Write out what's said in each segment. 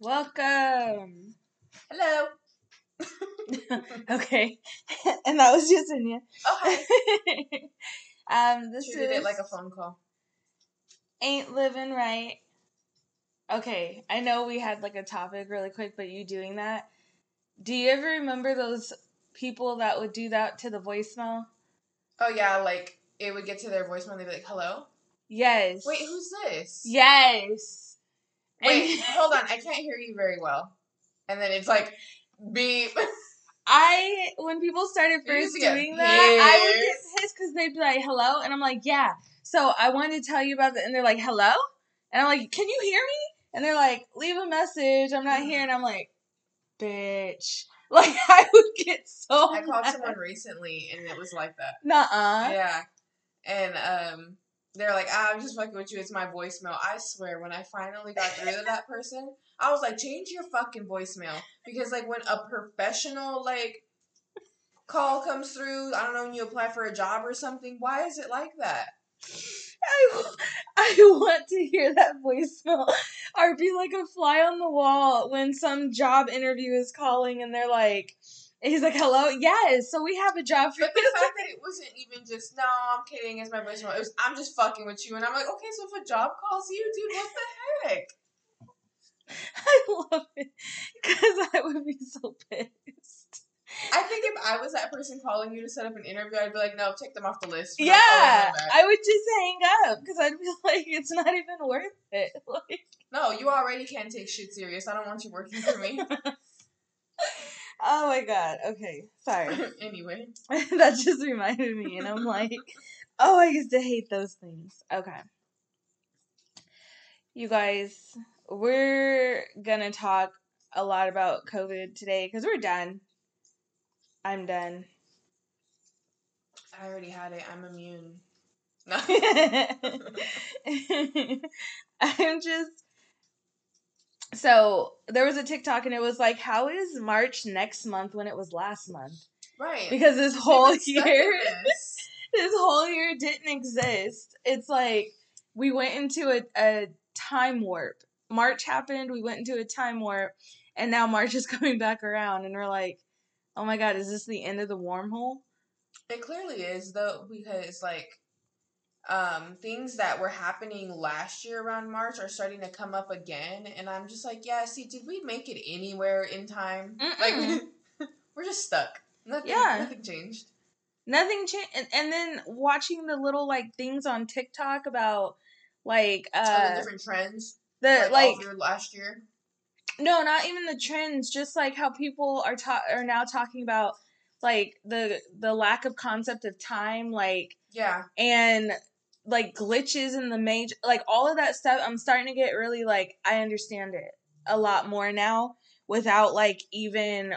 Welcome. Hello. okay, and that was Yesenia. Oh, hi. um, this Treated is it like a phone call. ain't living right. Okay, I know we had like a topic really quick, but you doing that. Do you ever remember those people that would do that to the voicemail? Oh, yeah, like it would get to their voicemail and they'd be like, hello? Yes. Wait, who's this? Yes. Wait, hold on. I can't hear you very well. And then it's like, beep. I when people started first doing that, I would get pissed because they'd be like, "Hello," and I'm like, "Yeah." So I wanted to tell you about that, and they're like, "Hello," and I'm like, "Can you hear me?" And they're like, "Leave a message. I'm not here." And I'm like, "Bitch!" Like I would get so. I called mad. someone recently and it was like that. Nuh-uh. Yeah. And um, they're like, ah, I'm just fucking with you. It's my voicemail. I swear, when I finally got through to that person, I was like, change your fucking voicemail. Because, like, when a professional, like, call comes through, I don't know, when you apply for a job or something, why is it like that? I, I want to hear that voicemail or be like a fly on the wall when some job interview is calling and they're like, he's like, hello, yes, so we have a job for But the fact that it wasn't even just, no, I'm kidding, it's my voicemail. It was, I'm just fucking with you. And I'm like, okay, so if a job calls you, dude, what the heck? I love it because I would be so pissed. I think if I was that person calling you to set up an interview, I'd be like, no, take them off the list. We're Yeah, not calling them back. I would just hang up because I'd be like, it's not even worth it. Like, No, you already can't take shit serious. I don't want you working for me. Oh my god. Okay, sorry. anyway. that just reminded me, and I'm like, oh, I used to hate those things. Okay. You guys, we're gonna talk a lot about COVID today because we're done. I'm done. I already had it. I'm immune. No. I'm just. So there was a TikTok and it was like, how is March next month when it was last month? right. Because this whole been stuck in year this. this whole year didn't exist. It's like we went into a, a time warp. March happened, we went into a time warp, and now March is coming back around, and we're like, oh my god, is this the end of the wormhole? It clearly is though, because like um things that were happening last year around March are starting to come up again, and I'm just like, yeah. See, did we make it anywhere in time? Mm-mm. Like we're just stuck. Nothing. Yeah. Nothing changed. Nothing changed. And, and then watching the little like things on TikTok about like the uh different trends. the Like, like last year. no, not even the trends, just like how people are ta- are now talking about like the the lack of concept of time, like Yeah. and like glitches in the major like all of that stuff i'm starting to get really like i understand it a lot more now without like even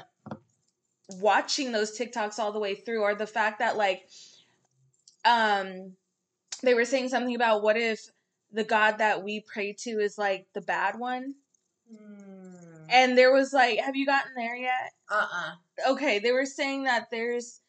watching those tiktoks all the way through or the fact that like um they were saying something about what if the god that we pray to is like the bad one Hmm. and there was like have you gotten there yet Uh-uh. okay, they were saying that there's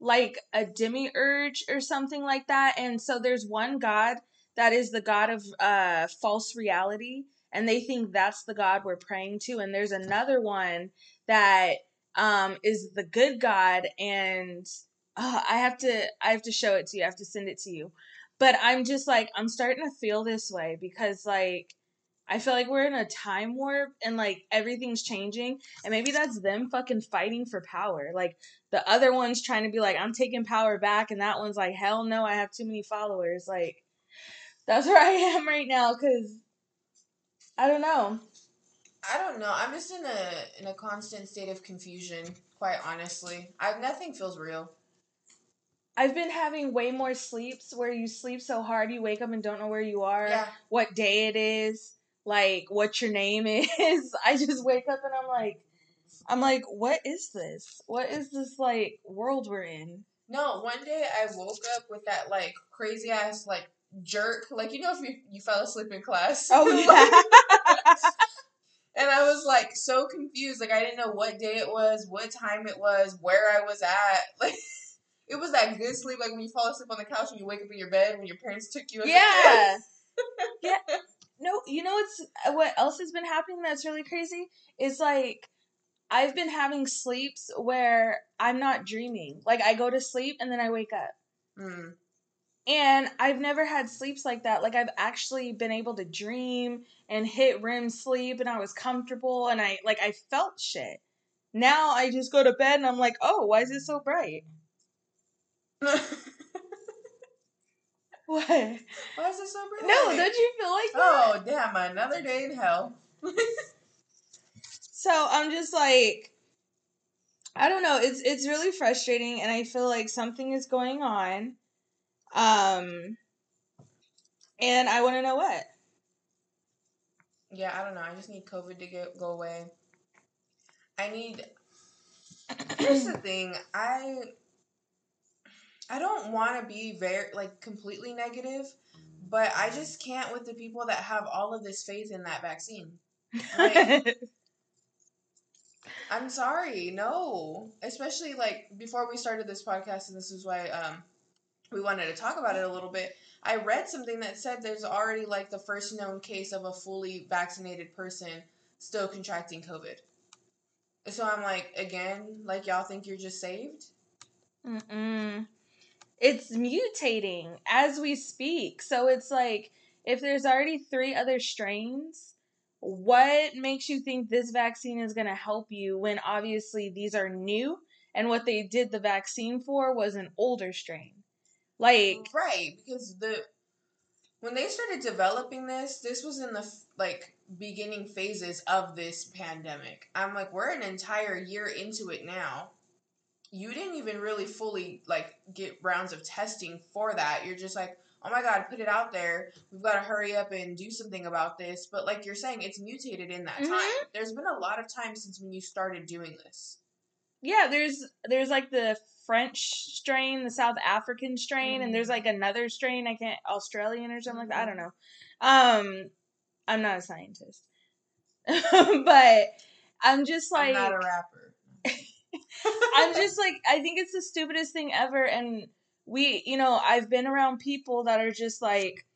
like a demiurge or something like that, and so there's one god that is the god of uh false reality, and they think that's the god we're praying to, and there's another one that um is the good god, and uh, I have to I have to show it to you, I have to send it to you, but I'm just like I'm starting to feel this way because like. I feel like we're in a time warp and like everything's changing and maybe that's them fucking fighting for power. Like the other one's trying to be like, I'm taking power back, and that one's like, hell no, I have too many followers. Like that's where I am right now because I don't know. I don't know. I'm just in a in a constant state of confusion, quite honestly. I nothing feels real. I've been having way more sleeps where you sleep so hard you wake up and don't know where you are, Yeah. what day it is, like what your name is. I just wake up and I'm like, I'm like, what is this? What is this like world we're in? No, one day I woke up with that like crazy ass like jerk. Like you know if you you fell asleep in class. Oh yeah. and I was like so confused. Like I didn't know what day it was, what time it was, where I was at. Like it was that good sleep like when you fall asleep on the couch and you wake up in your bed when your parents took you. Yeah. yeah. No, you know what's what else has been happening that's really crazy is like I've been having sleeps where I'm not dreaming. Like I go to sleep and then I wake up. Mm. And I've never had sleeps like that. Like I've actually been able to dream and hit REM sleep and I was comfortable and I like I felt shit. Now I just go to bed and I'm like, "Oh, why is it so bright?" What? Why is it so bright? No, don't you feel like that? Oh damn! Another day in hell. So I'm just like I don't know, it's it's really frustrating and I feel like something is going on. Um and I want to know what. yeah, I don't know. I just need COVID to get go away. I need. Here's the thing. I. I don't want to be very like completely negative, but I just can't with the people that have all of this faith in that vaccine. Like, I'm sorry, no. Especially like before we started this podcast, and this is why um, we wanted to talk about it a little bit. I read something that said there's already like the first known case of a fully vaccinated person still contracting COVID. So I'm like, again, like y'all think you're just saved? Mm-mm. It's mutating as we speak. So it's like if there's already three other strains, what makes you think this vaccine is going to help you when obviously these are new and what they did the vaccine for was an older strain? Like, right, because the when they started developing this, this was in the like beginning phases of this pandemic. I'm like, we're an entire year into it now. You didn't even really fully like get rounds of testing for that. You're just like, oh my god, put it out there. We've got to hurry up and do something about this. But like you're saying, it's mutated in that Mhm. time. There's been a lot of time since when you started doing this. yeah, there's there's like the French strain, the South African strain, and there's Mhm. like another strain, I can't Australian or something like that. I don't know. Um I'm not a scientist. but I'm just like I'm not a rapper. I'm just like I think it's the stupidest thing ever and we you know I've been around people that are just like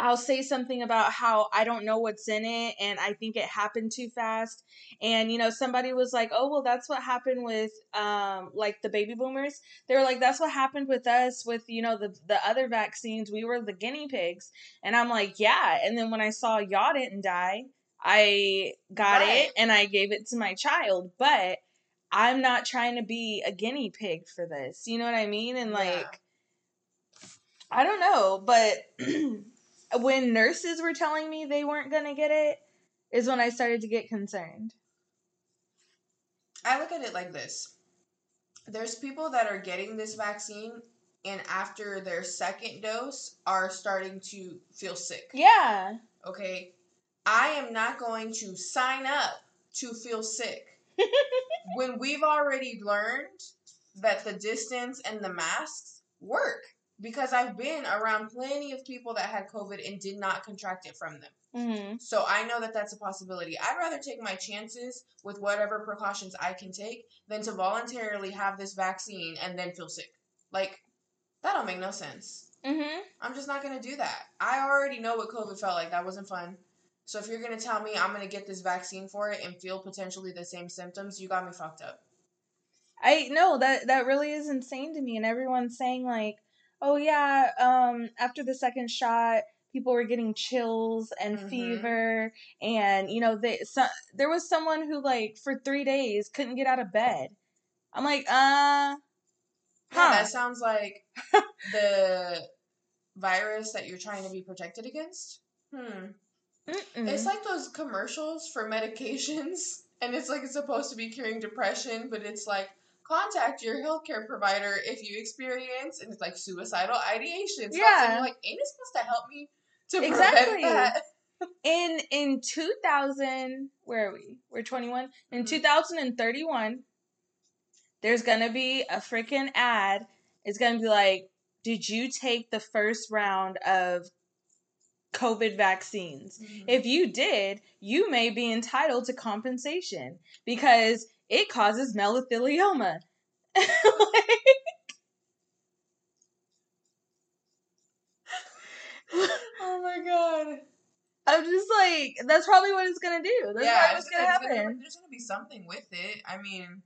I'll say something about how I don't know what's in it and I think it happened too fast and you know somebody was like oh well that's what happened with um like the baby boomers. They were like that's what happened with us with you know the the other vaccines. We were the guinea pigs. And I'm like yeah. And then when I saw y'all didn't die I got Right. it and I gave it to my child but I'm not trying to be a guinea pig for this. You know what I mean? And Yeah. like, I don't know, but when nurses were telling me they weren't going to get it, is when I started to get concerned. I look at it like this. There's people that are getting this vaccine and after their second dose are starting to feel sick. Yeah. Okay? I am not going to sign up to feel sick. When we've already learned that the distance and the masks work because I've been around plenty of people that had COVID and did not contract it from them. hmm So I know that that's a possibility. I'd rather take my chances with whatever precautions I can take than to voluntarily have this vaccine and then feel sick. Like, that don't make no sense. hmm I'm just not going to do that. I already know what COVID felt like. That wasn't fun. So if you're going to tell me I'm going to get this vaccine for it and feel potentially the same symptoms, you got me fucked up. I know that that really is insane to me. And everyone's saying like, oh yeah, um, after the second shot, people were getting chills and Mhm. fever, and you know they so, there was someone who like for three days couldn't get out of bed. I'm like, uh, Yeah, huh? that sounds like the virus that you're trying to be protected against. Hmm. Mm-mm. It's like those commercials for medications, and it's like it's supposed to be curing depression, but it's like contact your healthcare provider if you experience, and it's like suicidal ideation. So Yeah. I'm like, ain't it supposed to help me to Exactly. prevent that? in in 2000 where are we we're 21 in Mhm. 2031 there's gonna be a freaking ad it's gonna be like did you take the first round of covid vaccines Mhm. if you did you may be entitled to compensation because it causes mesothelioma oh my god. I'm just like that's probably what it's gonna do. That's yeah, what's it's- gonna happen. there's gonna be something with it. I mean,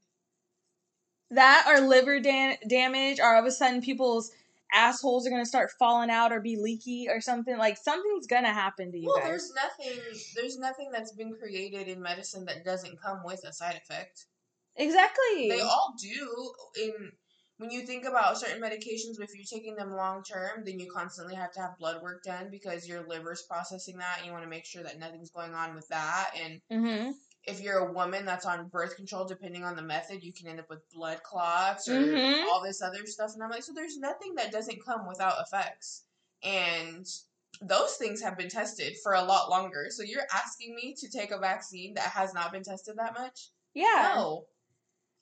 That or liver dan- damage, or all of a sudden people's assholes are gonna start falling out or be leaky or something. Like something's gonna happen to you well, guys. there's nothing. There's nothing that's been created in medicine that doesn't come with a side effect. Exactly. They all do. In when you think about certain medications, if you're taking them long term, then you constantly have to have blood work done because your liver's processing that, and you want to make sure that nothing's going on with that. And mm-hmm. If you're a woman that's on birth control, depending on the method, you can end up with blood clots or Mhm. all this other stuff. And I'm like, so there's nothing that doesn't come without effects. And those things have been tested for a lot longer. So you're asking me to take a vaccine that has not been tested that much? Yeah. No.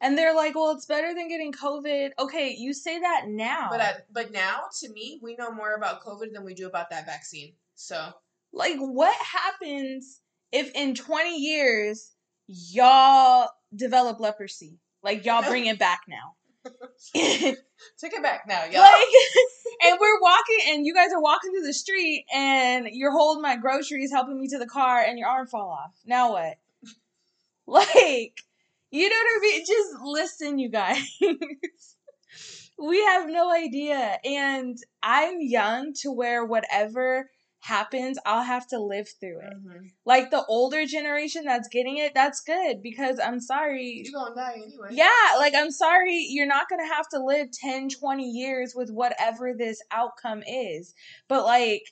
And they're like, well, it's better than getting COVID. Okay, you say that now. But at, but now, to me, we know more about COVID than we do about that vaccine. So like, what happens if in 20 years y'all develop leprosy? Like, y'all bring it back now. take it back now, y'all. Like, and we're walking, and you guys are walking through the street, and you're holding my groceries, helping me to the car, and your arm fall off. Now what? Like, you know what I mean? Just listen, you guys. we have no idea. And I'm young to where whatever happens, I'll have to live through it. Mhm. Like the older generation that's getting it, that's good because I'm sorry. You're gonna die anyway. Yeah, like I'm sorry, you're not going to have to live 10, 20 years with whatever this outcome is. But like,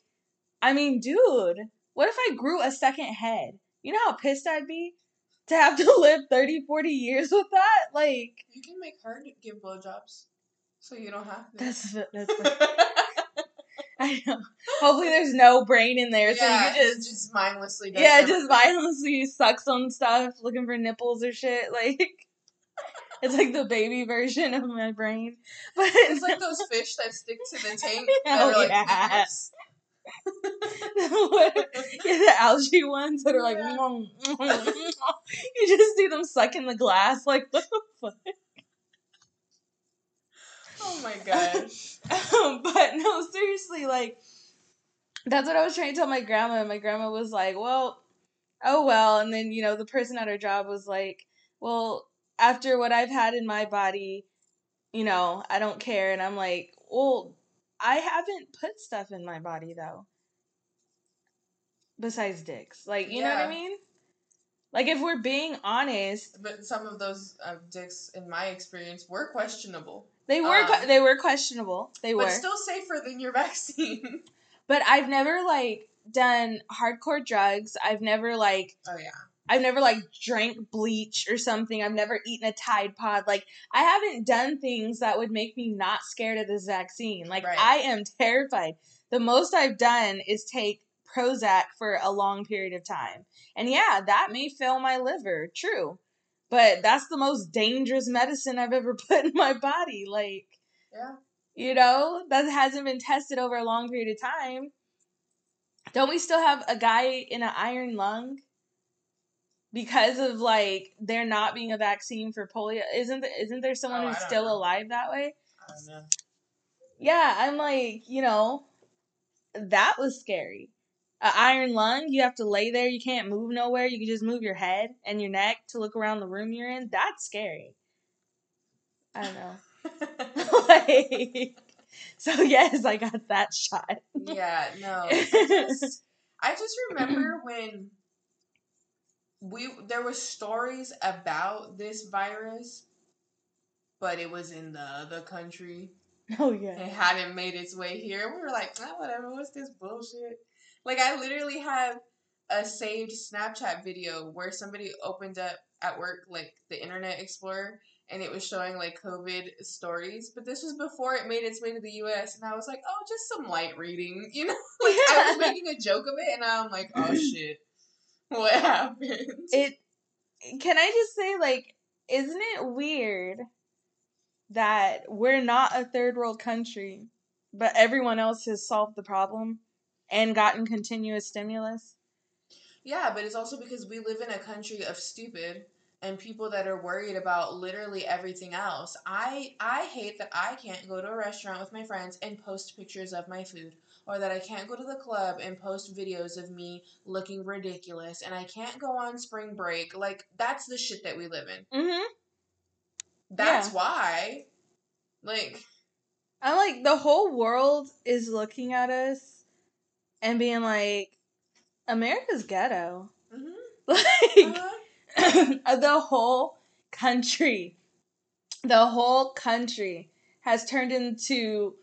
I mean, dude, what if I grew a second head? You know how pissed I'd be to have to live 30, 40 years with that? Like, You can make her give blowjobs, so you don't have to. that's that's I know. Hopefully there's no brain in there so yeah, you just, just mindlessly. Yeah, everything. just mindlessly sucks on stuff, looking for nipples or shit. Like it's like the baby version of my brain. But It's like those fish that stick to the tank. that Hell are like yeah. the algae ones that are like Yeah. You just see them sucking the glass like what the fuck. Oh my gosh. Um, but no, seriously, like that's what I was trying to tell my grandma. and My grandma was like, "Well, oh well," and then you know the person at her job was like, "Well, after what I've had in my body, you know, I don't care." And I'm like, "Well, I haven't put stuff in my body though, besides dicks. Like, you know what I mean?" Like if we're being honest, But some of those uh, dicks, in my experience, were questionable. they were Um, they were questionable. They were. But still safer than your vaccine. but I've never like done hardcore drugs. I've never like oh yeah. I've never like drank bleach or something. I've never eaten a Tide Pod. Like I haven't done things that would make me not scared of this vaccine. Like Right. I am terrified. The most I've done is take Prozac for a long period of time. And yeah, that may fail my liver. True. But that's the most dangerous medicine I've ever put in my body. Like Yeah. you know, that hasn't been tested over a long period of time. Don't we still have a guy in an iron lung because of like there not being a vaccine for polio? Isn't there, isn't there someone Oh, who's still know. alive that way? I don't know. Yeah, I'm like, you know, that was scary. An iron lung, you have to lay there, you can't move nowhere, you can just move your head and your neck to look around the room you're in. That's scary. I don't know. like, so yes, I got that shot. yeah, no. I just, I just remember when we there were stories about this virus, but it was in the other country. Oh yeah, It hadn't made its way here. We were like, ah, whatever. What's this bullshit? Like, I literally have a saved Snapchat video where somebody opened up at work like the Internet Explorer and it was showing like COVID stories. But this was before it made its way to the US, and I was like, oh, just some light reading, you know? Like I was making a joke of it, and I'm like, oh shit, what happened? It can I just say like isn't it weird that we're not a third world country but everyone else has solved the problem and gotten continuous stimulus? Yeah, but it's also because we live in a country of stupid and people that are worried about literally everything else. I I hate that I can't go to a restaurant with my friends and post pictures of my food. or that I can't go to the club and post videos of me looking ridiculous and I can't go on spring break. Like that's the shit that we live in. Mm-hmm. That's Yeah. why. Like I'm like the whole world is looking at us and being like, America's ghetto. mhm. Like Uh-huh. the whole country, the whole country has turned into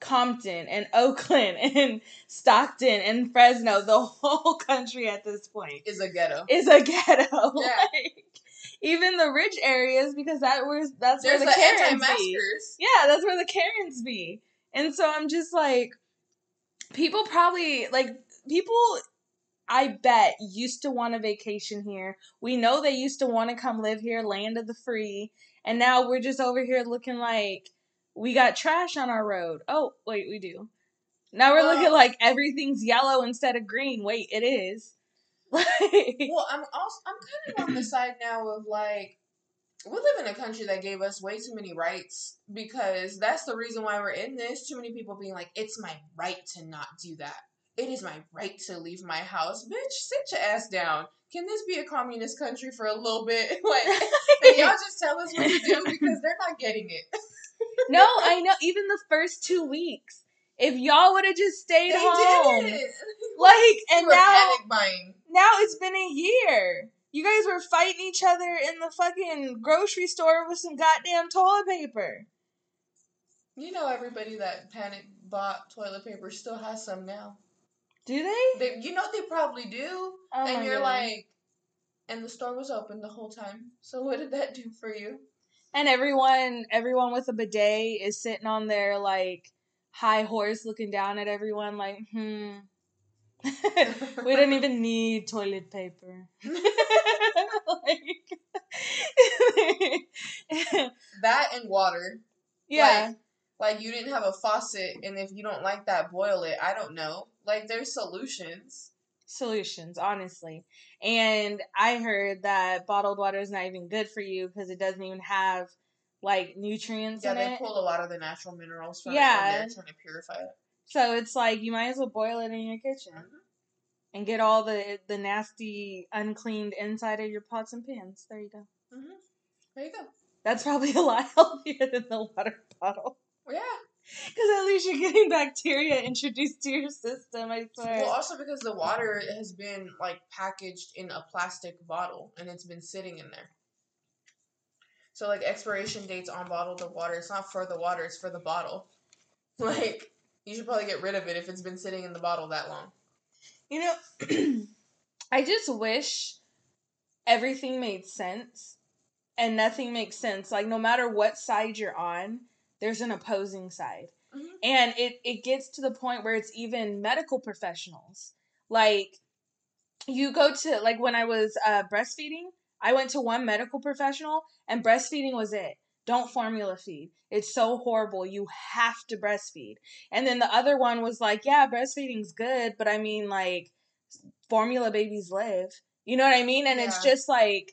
Compton and Oakland and Stockton and Fresno. The whole country at this point is a ghetto. is a ghetto. Yeah. Like, even the rich areas because that was that's There's where the the Karens be. Yeah, that's where the Karens be. And so I'm just like, people probably like people. I bet used to want a vacation here. We know they used to want to come live here, land of the free, and now we're just over here looking like we got trash on our road. Oh, wait, we do. Now we're Well- looking like everything's yellow instead of green. Wait, it is. Well, I'm also I'm kind of on the side now of like we live in a country that gave us way too many rights because that's the reason why we're in this. Too many people being like, "It's my right to not do that. It is my right to leave my house." Bitch, sit your ass down. Can this be a communist country for a little bit? Like, and y'all just tell us what to do because they're not getting it. no, I know. Even the first two weeks, if y'all would have just stayed They home, did it. like, and now panic buying. now it's been a year. You guys were fighting each other in the fucking grocery store with some goddamn toilet paper. You know, everybody that panic bought toilet paper still has some now. Do they? They, you know, they probably do. Oh and you're God. like, and the store was open the whole time. So what did that do for you? and everyone, everyone with a bidet is sitting on their like high horse, looking down at everyone like, hmm. we don't even need toilet paper. like, that and water. yeah. Like you didn't have a faucet, and if you don't like that, boil it. I don't know. Like there's solutions. solutions, honestly. And I heard that bottled water is not even good for you because it doesn't even have like nutrients Yeah, they it. pull a lot of the natural minerals from Yeah. it when they're trying to purify it. So it's like you might as well boil it in your kitchen and get all the the nasty uncleaned inside of your pots and pans. There you go. hmm There you go. That's probably a lot healthier than the water bottle. Yeah. Because at least you're getting bacteria introduced to your system, I swear. Well, also because the water has been like packaged in a plastic bottle and it's been sitting in there. So like expiration dates on bottled of water, it's not for the water, it's for the bottle. Like you should probably get rid of it if it's been sitting in the bottle that long. You know, I just wish everything made sense and nothing makes sense. Like, no matter what side you're on, there's an opposing side. Mhm. And it, it gets to the point where it's even medical professionals. Like, you go to, like, when I was uh, breastfeeding, I went to one medical professional and breastfeeding was it. Don't formula feed. It's so horrible. You have to breastfeed. And then the other one was like, yeah, breastfeeding's good, but I mean, like, formula babies live. You know what I mean? And it's just like,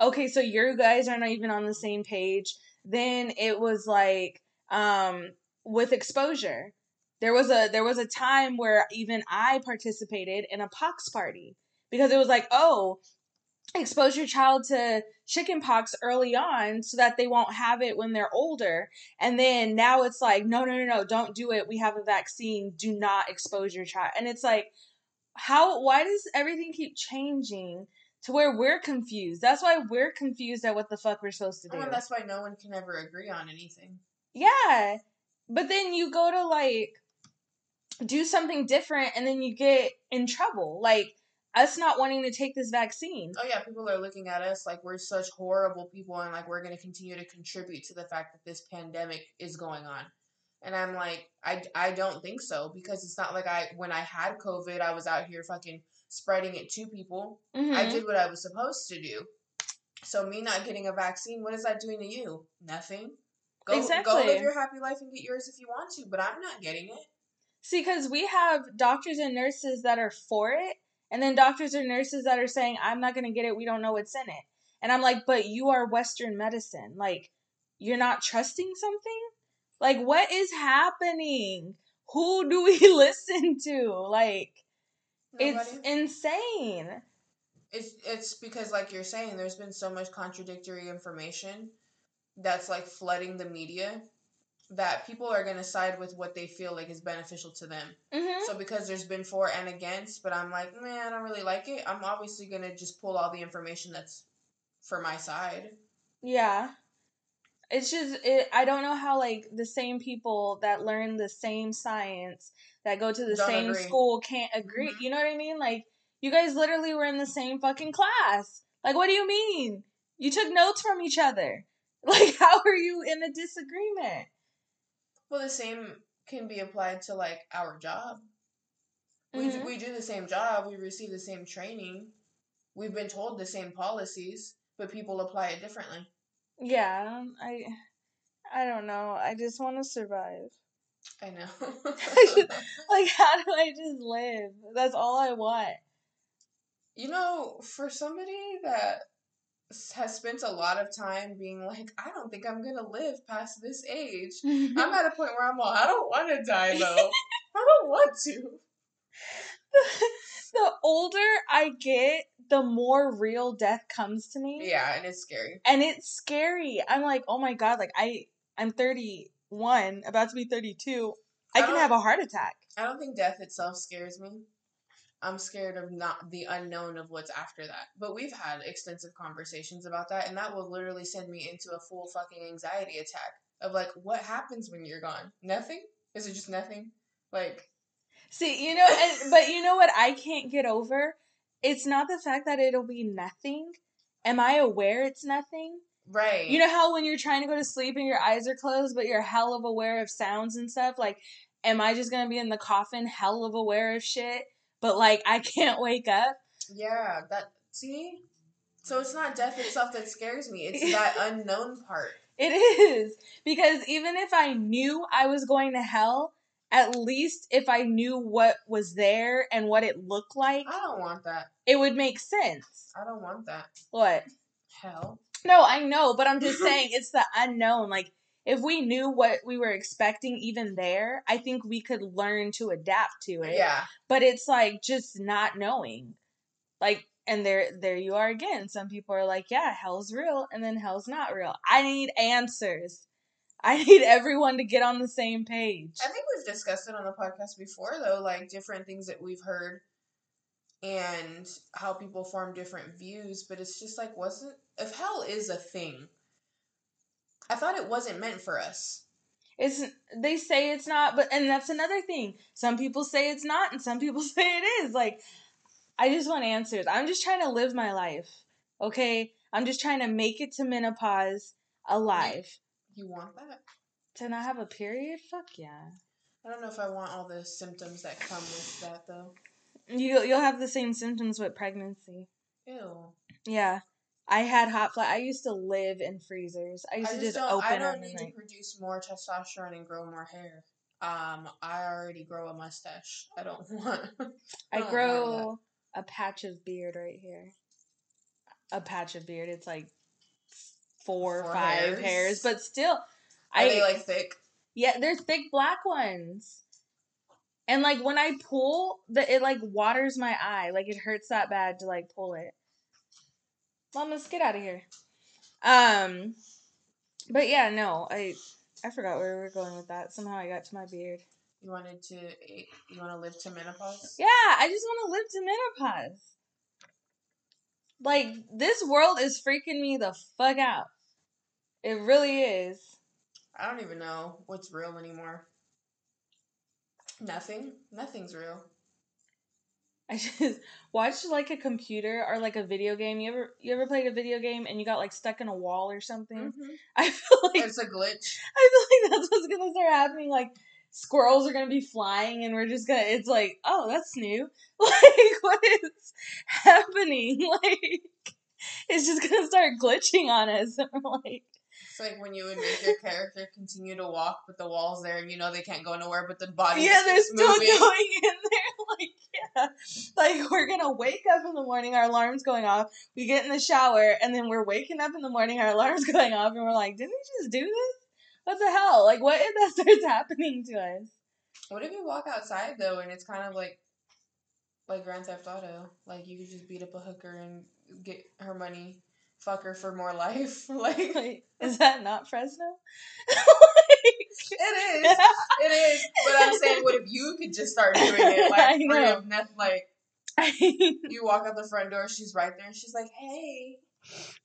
okay, so you guys are not even on the same page. Then it was like, um, with exposure. There was a there was a time where even I participated in a pox party because it was like, oh, expose your child to chickenpox early on so that they won't have it when they're older. And then now it's like, no, no, no, no, don't do it. We have a vaccine. Do not expose your child. And it's like, how, why does everything keep changing to where we're confused? That's why we're confused at what the fuck we're supposed to do. And that's why no one can ever agree on anything. Yeah. But then you go to like do something different and then you get in trouble. Like us not wanting to take this vaccine. Oh yeah, people are looking at us like we're such horrible people and like we're going to continue to contribute to the fact that this pandemic is going on. And I'm like, I, I don't think so because it's not like I when I had COVID, I was out here fucking spreading it to people. I Mhm. did what I was supposed to do. So me not getting a vaccine, what is that doing to you? Nothing. Go go live your happy life and get yours if you want to, but I'm not getting it. See, because we have doctors and nurses that are for it, and then doctors or nurses that are saying, I'm not going to get it. We don't know what's in it. And I'm like, but you are Western medicine. Like, you're not trusting something? Like, what is happening? who do we listen to? Like, Nobody? it's insane. It's it's because like you're saying, there's been so much contradictory information that's like flooding the media that people are gonna side with what they feel like is beneficial to them. hmm So because there's been for and against, but I'm like, man, I don't really like it. I'm obviously gonna just pull all the information that's for my side. Yeah. It's just it, I don't know how like the same people that learn the same science that go to the Don't same agree. school can't agree. Mhm. You know what I mean? Like you guys literally were in the same fucking class. Like what do you mean? You took notes from each other. Like how are you in a disagreement? Well, the same can be applied to like our job. We Mhm. we do the same job. We receive the same training. We've been told the same policies, but people apply it differently. Yeah, I I don't know. I just want to survive. I know. Like how do I just live? That's all I want. you know, for somebody that has spent a lot of time being like, I don't think I'm gonna live past this age. Mm-hmm. I'm at a point where I'm all, I don't want to die though. I don't want to. the older I get, the more real death comes to me. Yeah, and it's scary. And it's scary. I'm like, oh my god, like I I'm 31, about to be 32. I I can oh. have a heart attack. I don't think death itself scares me. I'm scared of not the unknown of what's after that. But we've had extensive conversations about that, and that will literally send me into a full fucking anxiety attack of like, what happens when you're gone? Nothing? Is it just nothing? Like, See, you know, and, but you know what I can't get over? It's not the fact that it'll be nothing. Am I aware it's nothing? right? You know how when you're trying to go to sleep and your eyes are closed, but you're hell of aware of sounds and stuff? Like, am I just gonna be in the coffin, hell of aware of shit, but like I can't wake up? Yeah, that see? So it's not death itself that scares me. It's that unknown part. It is. Because even if I knew I was going to hell, at least if I knew what was there and what it looked like, I don't want that. it would make sense. I don't want that. What? Hell. No, I know, but I'm just saying it's the unknown. Like, if we knew what we were expecting even there, I think we could learn to adapt to it. Yeah. But it's like just not knowing. Like, and there there you are again. Some people are like, yeah, hell's real, and then hell's not real. I need answers. I need everyone to get on the same page. I think we've discussed it on the podcast before, though, like different things that we've heard and how people form different views. But it's just like, wasn't if hell is a thing? I thought it wasn't meant for us. It's they say it's not, but and that's another thing. Some people say it's not, and some people say it is. Like, I just want answers. I'm just trying to live my life. Okay, I'm just trying to make it to menopause alive. You want that? To not have a period? Fuck yeah. I don't know if I want all the symptoms that come with that, though. You you'll have the same symptoms with pregnancy. Ew. Yeah. I had hot flash. I used to live in freezers. I I used just, to just don't. open I don't need to like- produce more testosterone and grow more hair. Um, I already grow a mustache. I don't want. I don't grow a patch of beard right here. A patch of beard. It's like four, or five hairs? hairs, but still, Are I they like thick? yeah, they're thick black ones. And like when I pull, the it like waters my eye. Like it hurts that bad to like pull it. Mamas, get out of here. Um, but yeah, no, I I forgot where we were going with that. Somehow I got to my beard. You wanted to. You want to live to menopause? Yeah, I just want to live to menopause. Like this world is freaking me the fuck out. It really is. I don't even know what's real anymore. Nothing. Nothing's real. I just watched like a computer or like a video game. You ever you ever played a video game and you got like stuck in a wall or something? Mm-hmm. I feel like It's a glitch. I feel like that's what's gonna start happening. Like squirrels are gonna be flying and we're just gonna. It's like oh that's new. Like what is happening? Like it's just gonna start glitching on us. And we're like It's like when you would make your character continue to walk, but the wall's there, and you know they can't go nowhere, but the body yeah, they're still going in there. Like yeah, like we're gonna wake up in the morning, our alarm's going off. We get in the shower, and then we're waking up in the morning, our alarm's going off, and we're like, didn't we just do this? What the hell? Like what if that starts happening to us? What if you walk outside though, and it's kind of like like Grand Theft Auto? Like you could just beat up a hooker and get her money, fuck her for more life. like Wait, is that not Fresno? it is, it is. But I'm saying, what if you could just start doing it? I Like free know. of nothing. Like you walk out the front door, she's right there, and she's like, "Hey,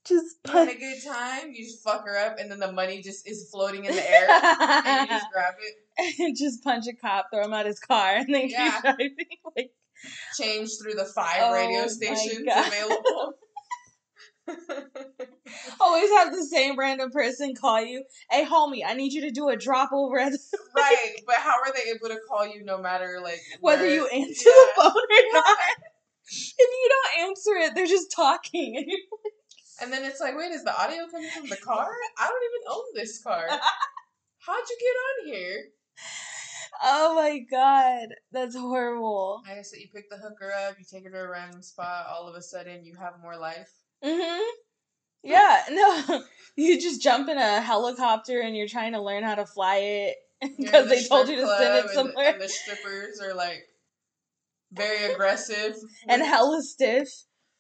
just put. a good time?" You just fuck her up, and then the money just is floating in the air, and you just grab it. just punch a cop, throw him out his car, and then Yeah. keep driving. Like, change through the five Oh radio stations available. always have the same random person call you. Hey, homie, I need you to do a drop over at the right, but how are they able to call you no matter like whether where- you answer Yeah. the phone or not. If you don't answer it, they're just talking. And then it's like, wait, is the audio coming from the car? I don't even own this car. How'd you get on here? oh my god, that's horrible. I guess that you pick the hooker up, you take her to a random spot, all of a sudden you have more life. Mm-hmm. Yeah, no, you just jump in a helicopter and you're trying to learn how to fly it because the they told you to send it and the- somewhere And the, strippers are like very aggressive. and hella stiff.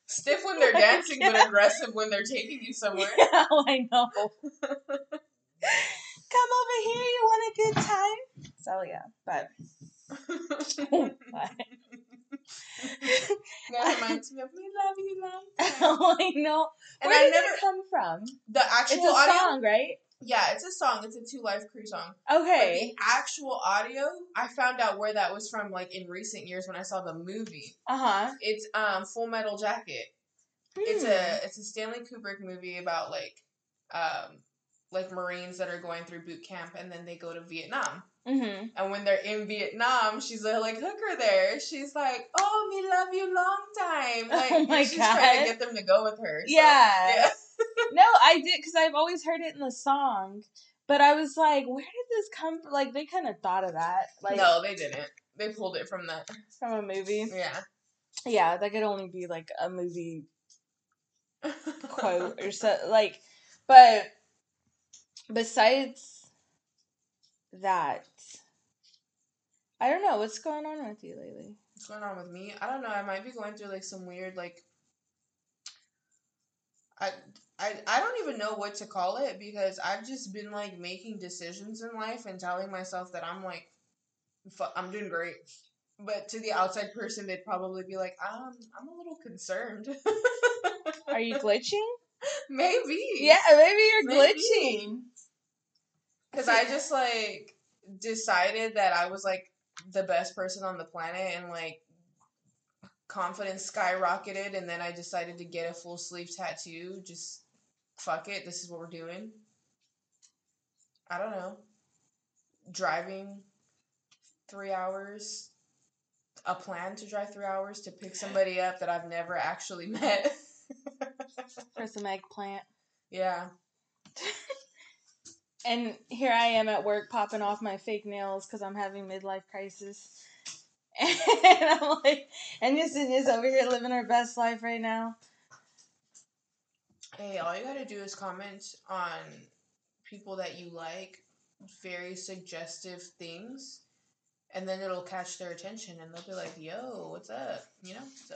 stiff when they're dancing, but aggressive when they're taking you somewhere. Yeah, I know. Come over here, you want a good time? So yeah, but that reminds me of "We Love You Long Time." oh, I know. And Where I did never it come from? the actual It's a audio. song, right? Yeah, it's a song. It's a 2 Live Crew song. But Okay. the actual audio, I found out where that was from like in recent years when I saw the movie. Uh huh. It's um Full Metal Jacket. It's a it's a Stanley Kubrick movie about like um like Marines that are going through boot camp and then they go to Vietnam. Mm-hmm. And when they're in Vietnam, she's a like hooker there. She's like, "Oh, me love you long time." Like Oh my she's trying to get them to go with her. so, Yeah. yeah. No, I did because I've always heard it in the song, but I was like, where did this come from? Like they kind of thought of that, like no, they didn't. They pulled it from that. from a movie. Yeah. Yeah, that could only be like a movie quote or so. Like, but besides that, I don't know what's going on with you lately. What's going on with me? I don't know. I might be going through like some weird like I I I don't even know what to call it because I've just been like making decisions in life and telling myself that I'm like I'm doing great. But to the outside person they'd probably be like, "Um, I'm a little concerned." Are you glitching? Maybe. Yeah, maybe you're Maybe. glitching. Cuz I just like decided that I was like the best person on the planet and like confidence skyrocketed and then I decided to get a full sleeve tattoo. Just fuck it, this is what we're doing. I don't know. Driving 3 hours a plan to drive 3 hours to pick somebody up that I've never actually met. for some eggplant. yeah. And here I am at work popping off my fake nails because I'm having midlife crisis. And I'm like, and Yasin is over here living her best life right now. Hey, all you gotta do is comment on people that you like, very suggestive things, and then it'll catch their attention and they'll be like, yo, what's up? You know? So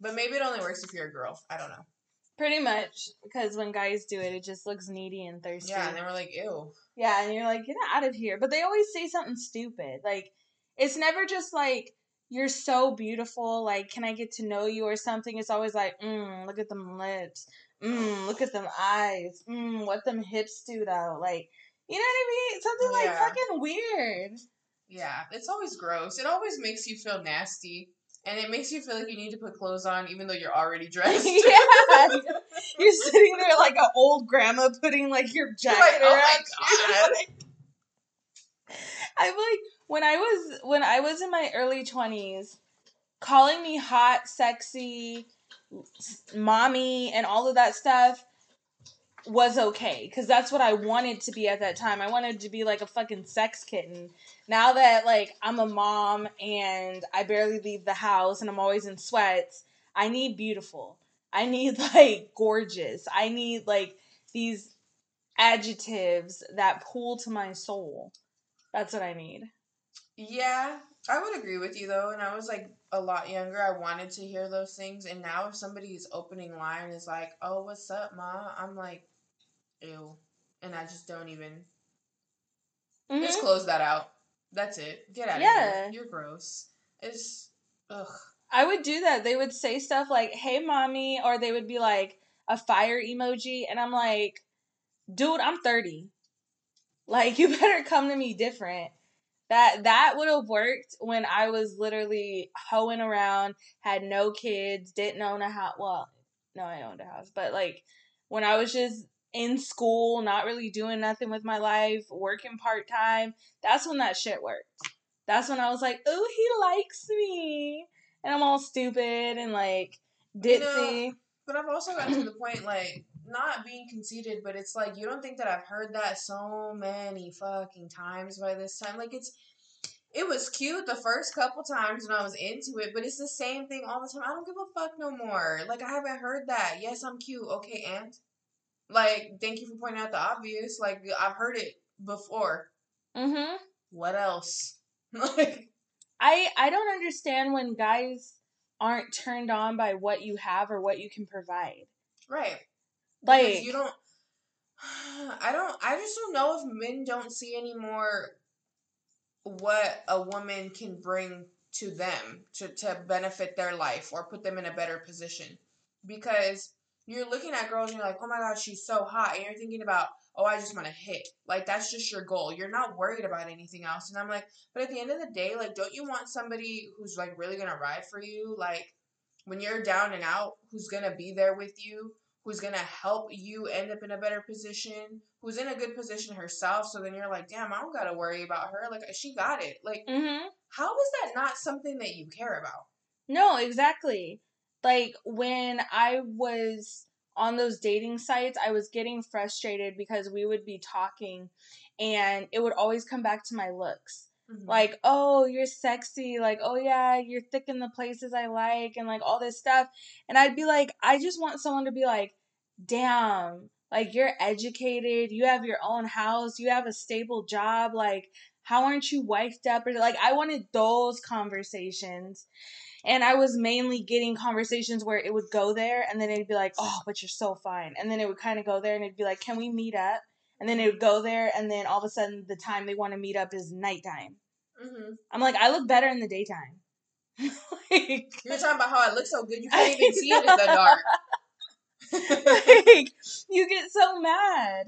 but maybe it only works if you're a girl. I don't know. Pretty much, because when guys do it, it just looks needy and thirsty. Yeah, and then we're like, ew. Yeah, and you're like, get out of here. But they always say something stupid. Like, it's never just like, you're so beautiful. Like, can I get to know you or something? It's always like, mm, look at them lips. Mm, look at them eyes. Mm, what them hips do though. Like, you know what I mean? Something like Yeah. fucking weird. Yeah, it's always gross. It always makes you feel nasty. And it makes you feel like you need to put clothes on even though you're already dressed. yeah. You're sitting there like an old grandma putting like your jacket oh like, oh around my god. I'm like when I was when I was in my early twenties, calling me hot, sexy, mommy, and all of that stuff was okay because that's what I wanted to be at that time. I wanted to be like a fucking sex kitten. Now that like I'm a mom and I barely leave the house and I'm always in sweats, I need beautiful. I need like gorgeous. I need like these adjectives that pull to my soul. That's what I need. Yeah, I would agree with you though. And I was like a lot younger. I wanted to hear those things. And now if somebody's opening line is like, "Oh, what's up, ma?" I'm like, "Ew," and I just don't even. Mhm. Just close that out. That's it. Get out of here. You're gross. It's ugh. I would do that. They would say stuff like, "Hey, mommy," or they would be like a fire emoji, and I'm like, "Dude, I'm 30. Like, you better come to me different." That that would have worked when I was literally hoeing around, had no kids, didn't own a house. Well, no, I owned a house, but like when I was just in school, not really doing nothing with my life, working part time, that's when that shit worked. That's when I was like, "Oh, he likes me," and I'm all stupid and like You know, ditzy. But I've also gotten to the point like not being conceited, but it's like you don't think that I've heard that so many fucking times by this time. Like it's it was cute the first couple times when I was into it, but it's the same thing all the time. I don't give a fuck no more. Like I haven't heard that. Yes, I'm cute. Okay, and like thank you for pointing out the obvious. Like I've heard it before. Mhm. What else? like I I don't understand when guys aren't turned on by what you have or what you can provide. right. Like Because you don't I don't I just don't know if men don't see anymore what a woman can bring to them to, to benefit their life or put them in a better position. Because you're looking at girls and you're like, oh my god, she's so hot. And you're thinking about, oh, I just want to hit. Like, that's just your goal. You're not worried about anything else. And I'm like, but at the end of the day, like, don't you want somebody who's like really going to ride for you? Like, when you're down and out, who's going to be there with you? Who's going to help you end up in a better position? Who's in a good position herself? So then you're like, damn, I don't got to worry about her. Like, she got it. Like, mhm. how is that not something that you care about? No, exactly. Like when I was on those dating sites, I was getting frustrated because we would be talking and it would always come back to my looks. Mm-hmm. Like, oh, you're sexy. Like, oh, yeah, you're thick in the places I like, and like all this stuff. And I'd be like, I just want someone to be like, damn, like you're educated, you have your own house, you have a stable job. Like, how aren't you wifed up? Or like, I wanted those conversations. And I was mainly getting conversations where it would go there and then it'd be like, oh, but you're so fine. And then it would kind of go there and it'd be like, can we meet up? And then it would go there and then all of a sudden the time they want to meet up is nighttime. hmm I'm like, I look better in the daytime. like, You're talking about how I look so good, you can't even see it in the dark. like, you get so mad.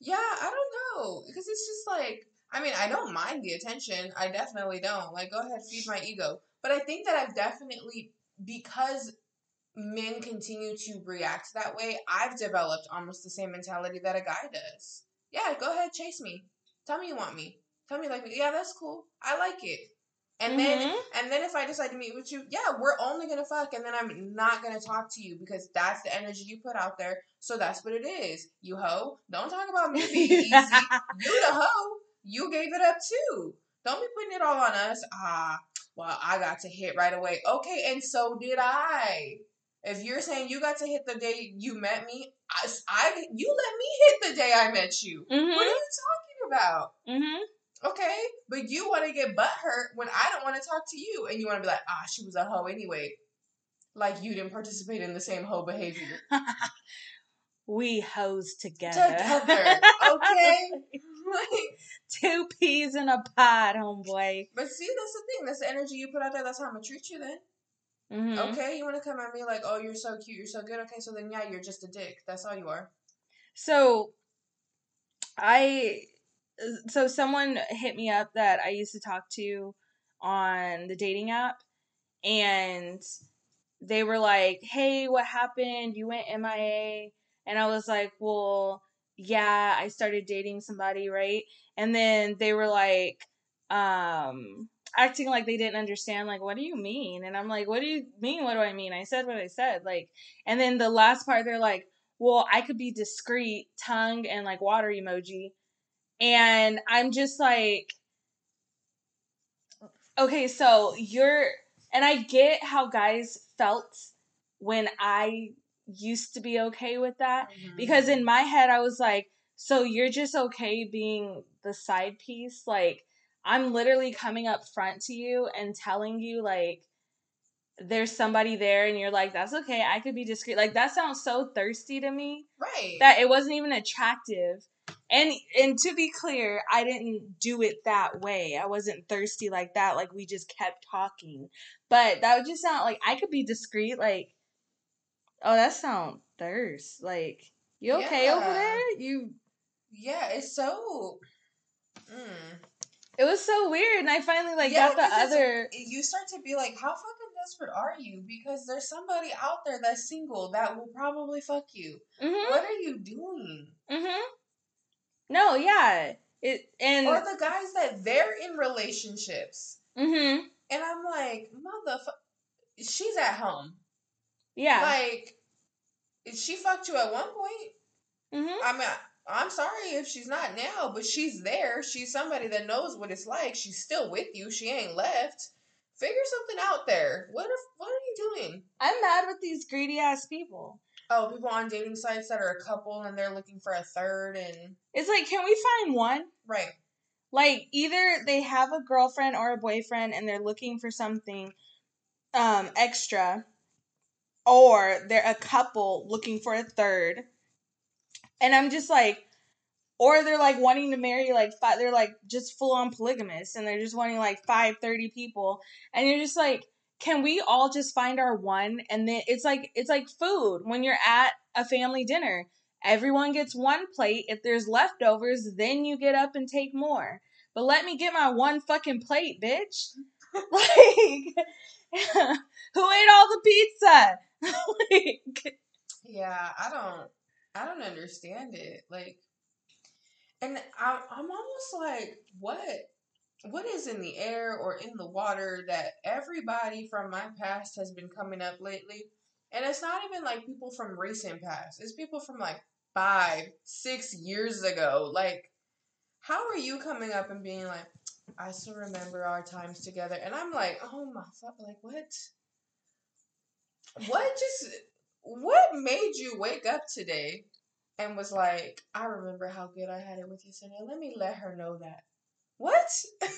Yeah, I don't know. Because it's just like, I mean, I don't mind the attention. I definitely don't. Like, go ahead, feed my ego. But I think that I've definitely, because men continue to react that way, I've developed almost the same mentality that a guy does. Yeah, go ahead, chase me. Tell me you want me. Tell me like, yeah, that's cool. I like it. And then Mhm. and then if I decide to meet with you, yeah, we're only gonna fuck, and then I'm not gonna talk to you because that's the energy you put out there. So that's what it is. You hoe. Don't talk about me being easy. You the hoe. You gave it up too. Don't be putting it all on us. Ah, well, I got to hit right away. Okay, and so did I. If you're saying you got to hit the day you met me, I, I you let me hit the day I met you. What are Mhm. you talking about? Mhm. Okay, but you want to get butt hurt when I don't want to talk to you, and you want to be like, ah, she was a hoe anyway. Like you didn't participate in the same hoe behavior. We hoes together. Together, okay? Like, Two peas in a pod, homeboy. but see, that's the thing. That's the energy you put out there. That's how I'm gonna treat you then. hmm Okay, you want to come at me like, oh, you're so cute, you're so good. Okay, so then yeah, you're just a dick. That's all you are. So, I so someone hit me up that I used to talk to on the dating app, and they were like, "Hey, what happened? You went MIA," and I was like, "Well, yeah, I started dating somebody, right?" And then they were like, um. Acting like they didn't understand, like, what do you mean? And I'm like, what do you mean? What do I mean? I said what I said, like, and then the last part, they're like, well, I could be discreet, tongue and like water emoji. And I'm just like, okay, so you're, and I get how guys felt when I used to be okay with that. Mm-hmm. Because in my head, I was like, so you're just okay being the side piece? Like, I'm literally coming up front to you and telling you like there's somebody there and you're like that's okay I could be discreet like that sounds so thirsty to me Right. that it wasn't even attractive and and to be clear I didn't do it that way I wasn't thirsty like that like we just kept talking but that would just sound like I could be discreet like oh that sound thirst like you okay over there you yeah, it's so. Mm. it was so weird and I finally like Yeah, got the other You start to be like, how fucking desperate are you? Because there's somebody out there that's single that will probably fuck you. mhm What are you doing? Mm-hmm. no yeah it and Or the guys that they're in relationships. Mm-hmm. And I'm like, motherfucker, she's at home. Yeah Like, she fucked you at one point. mhm I mean, I'm sorry if she's not now, but she's there. She's somebody that knows what it's like. She's still with you. She ain't left. Figure something out there. What if? What are you doing? I'm mad with these greedy ass people. Oh, people on dating sites that are a couple and they're looking for a third and It's like, can we find one? right. Like either they have a girlfriend or a boyfriend and they're looking for something um extra or they're a couple looking for a third. And I'm just like or they're like wanting to marry like five they're like just full on polygamous and they're just wanting like five thirty people. And you're just like can we all just find our one? And then it's like it's like food. When you're at a family dinner everyone gets one plate. If there's leftovers then you get up and take more. But let me get my one fucking plate bitch like who ate all the pizza like, Yeah, I don't. I don't understand it. Like, and I, I'm almost like, what? What is in the air or in the water that everybody from my past has been coming up lately? And it's not even like people from recent past. It's people from like five, six years ago. Like, how are you coming up and being like, I still remember our times together? And I'm like, oh my fuck, like what? What just what made you wake up today and was like, I remember how good I had it with you Yesenia. Let me let her know that. What?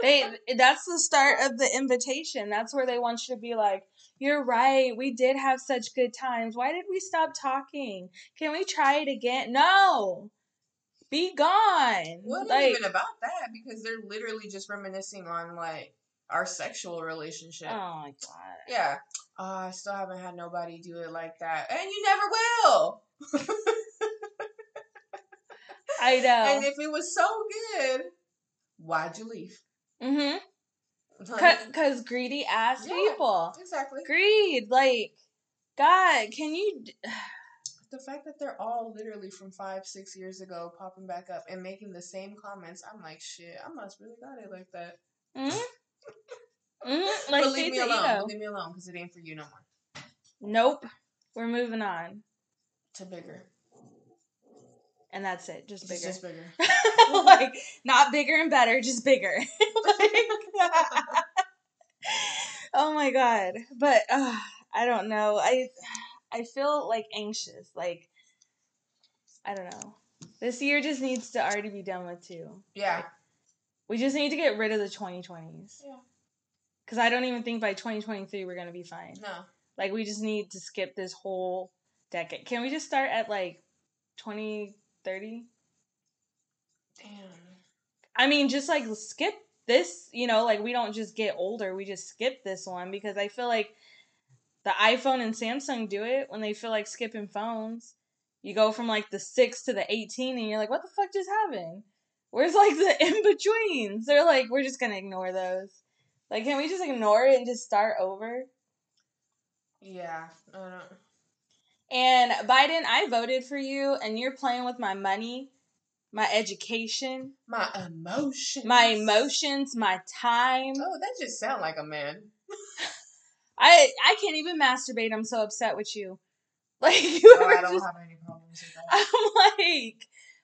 they that's the start of the invitation that's where they want you to be like you're right we did have such good times why did we stop talking can we try it again no be gone What like even about that? Because they're literally just reminiscing on like our sexual relationship. oh my god Yeah. Oh, I still haven't had nobody do it like that. And you never will. i know And if it was so good, why'd you leave? mm-hmm because greedy ass Yeah. people exactly. greed like god can you d- The fact that they're all literally from five, six years ago popping back up and making the same comments, I'm like, shit, I must really got it like that. mm-hmm. Mm-hmm. like but leave me alone. Leave me alone because it ain't for you no more. nope we're moving on To bigger. and that's it just bigger just bigger. like not bigger and better, just bigger. Like- oh my god! But uh, I don't know. I I feel like anxious. Like I don't know. This year just needs to already be done with too. Yeah. We just need to get rid of the 2020s. Yeah. Because I don't even think by 2023 we're gonna be fine. No. Like we just need to skip this whole decade. Can we just start at like 2030? Damn. I mean, just like skip this, you know, like we don't just get older, we just skip this one because I feel like the iPhone and Samsung do it when they feel like skipping phones. You go from like the 6 to the 18 and you're like, what the fuck just happened? Where's like the in betweens? They're like, we're just to ignore those. Like, can we just ignore it and just start over? Yeah. I don't. And Biden, I voted for you and you're playing with my money, my education, My emotions. my emotions, my time. Oh, that just sound like a man. I I can't even masturbate. I'm so upset with you. Like you Oh, I don't just have any problems with that. I'm like,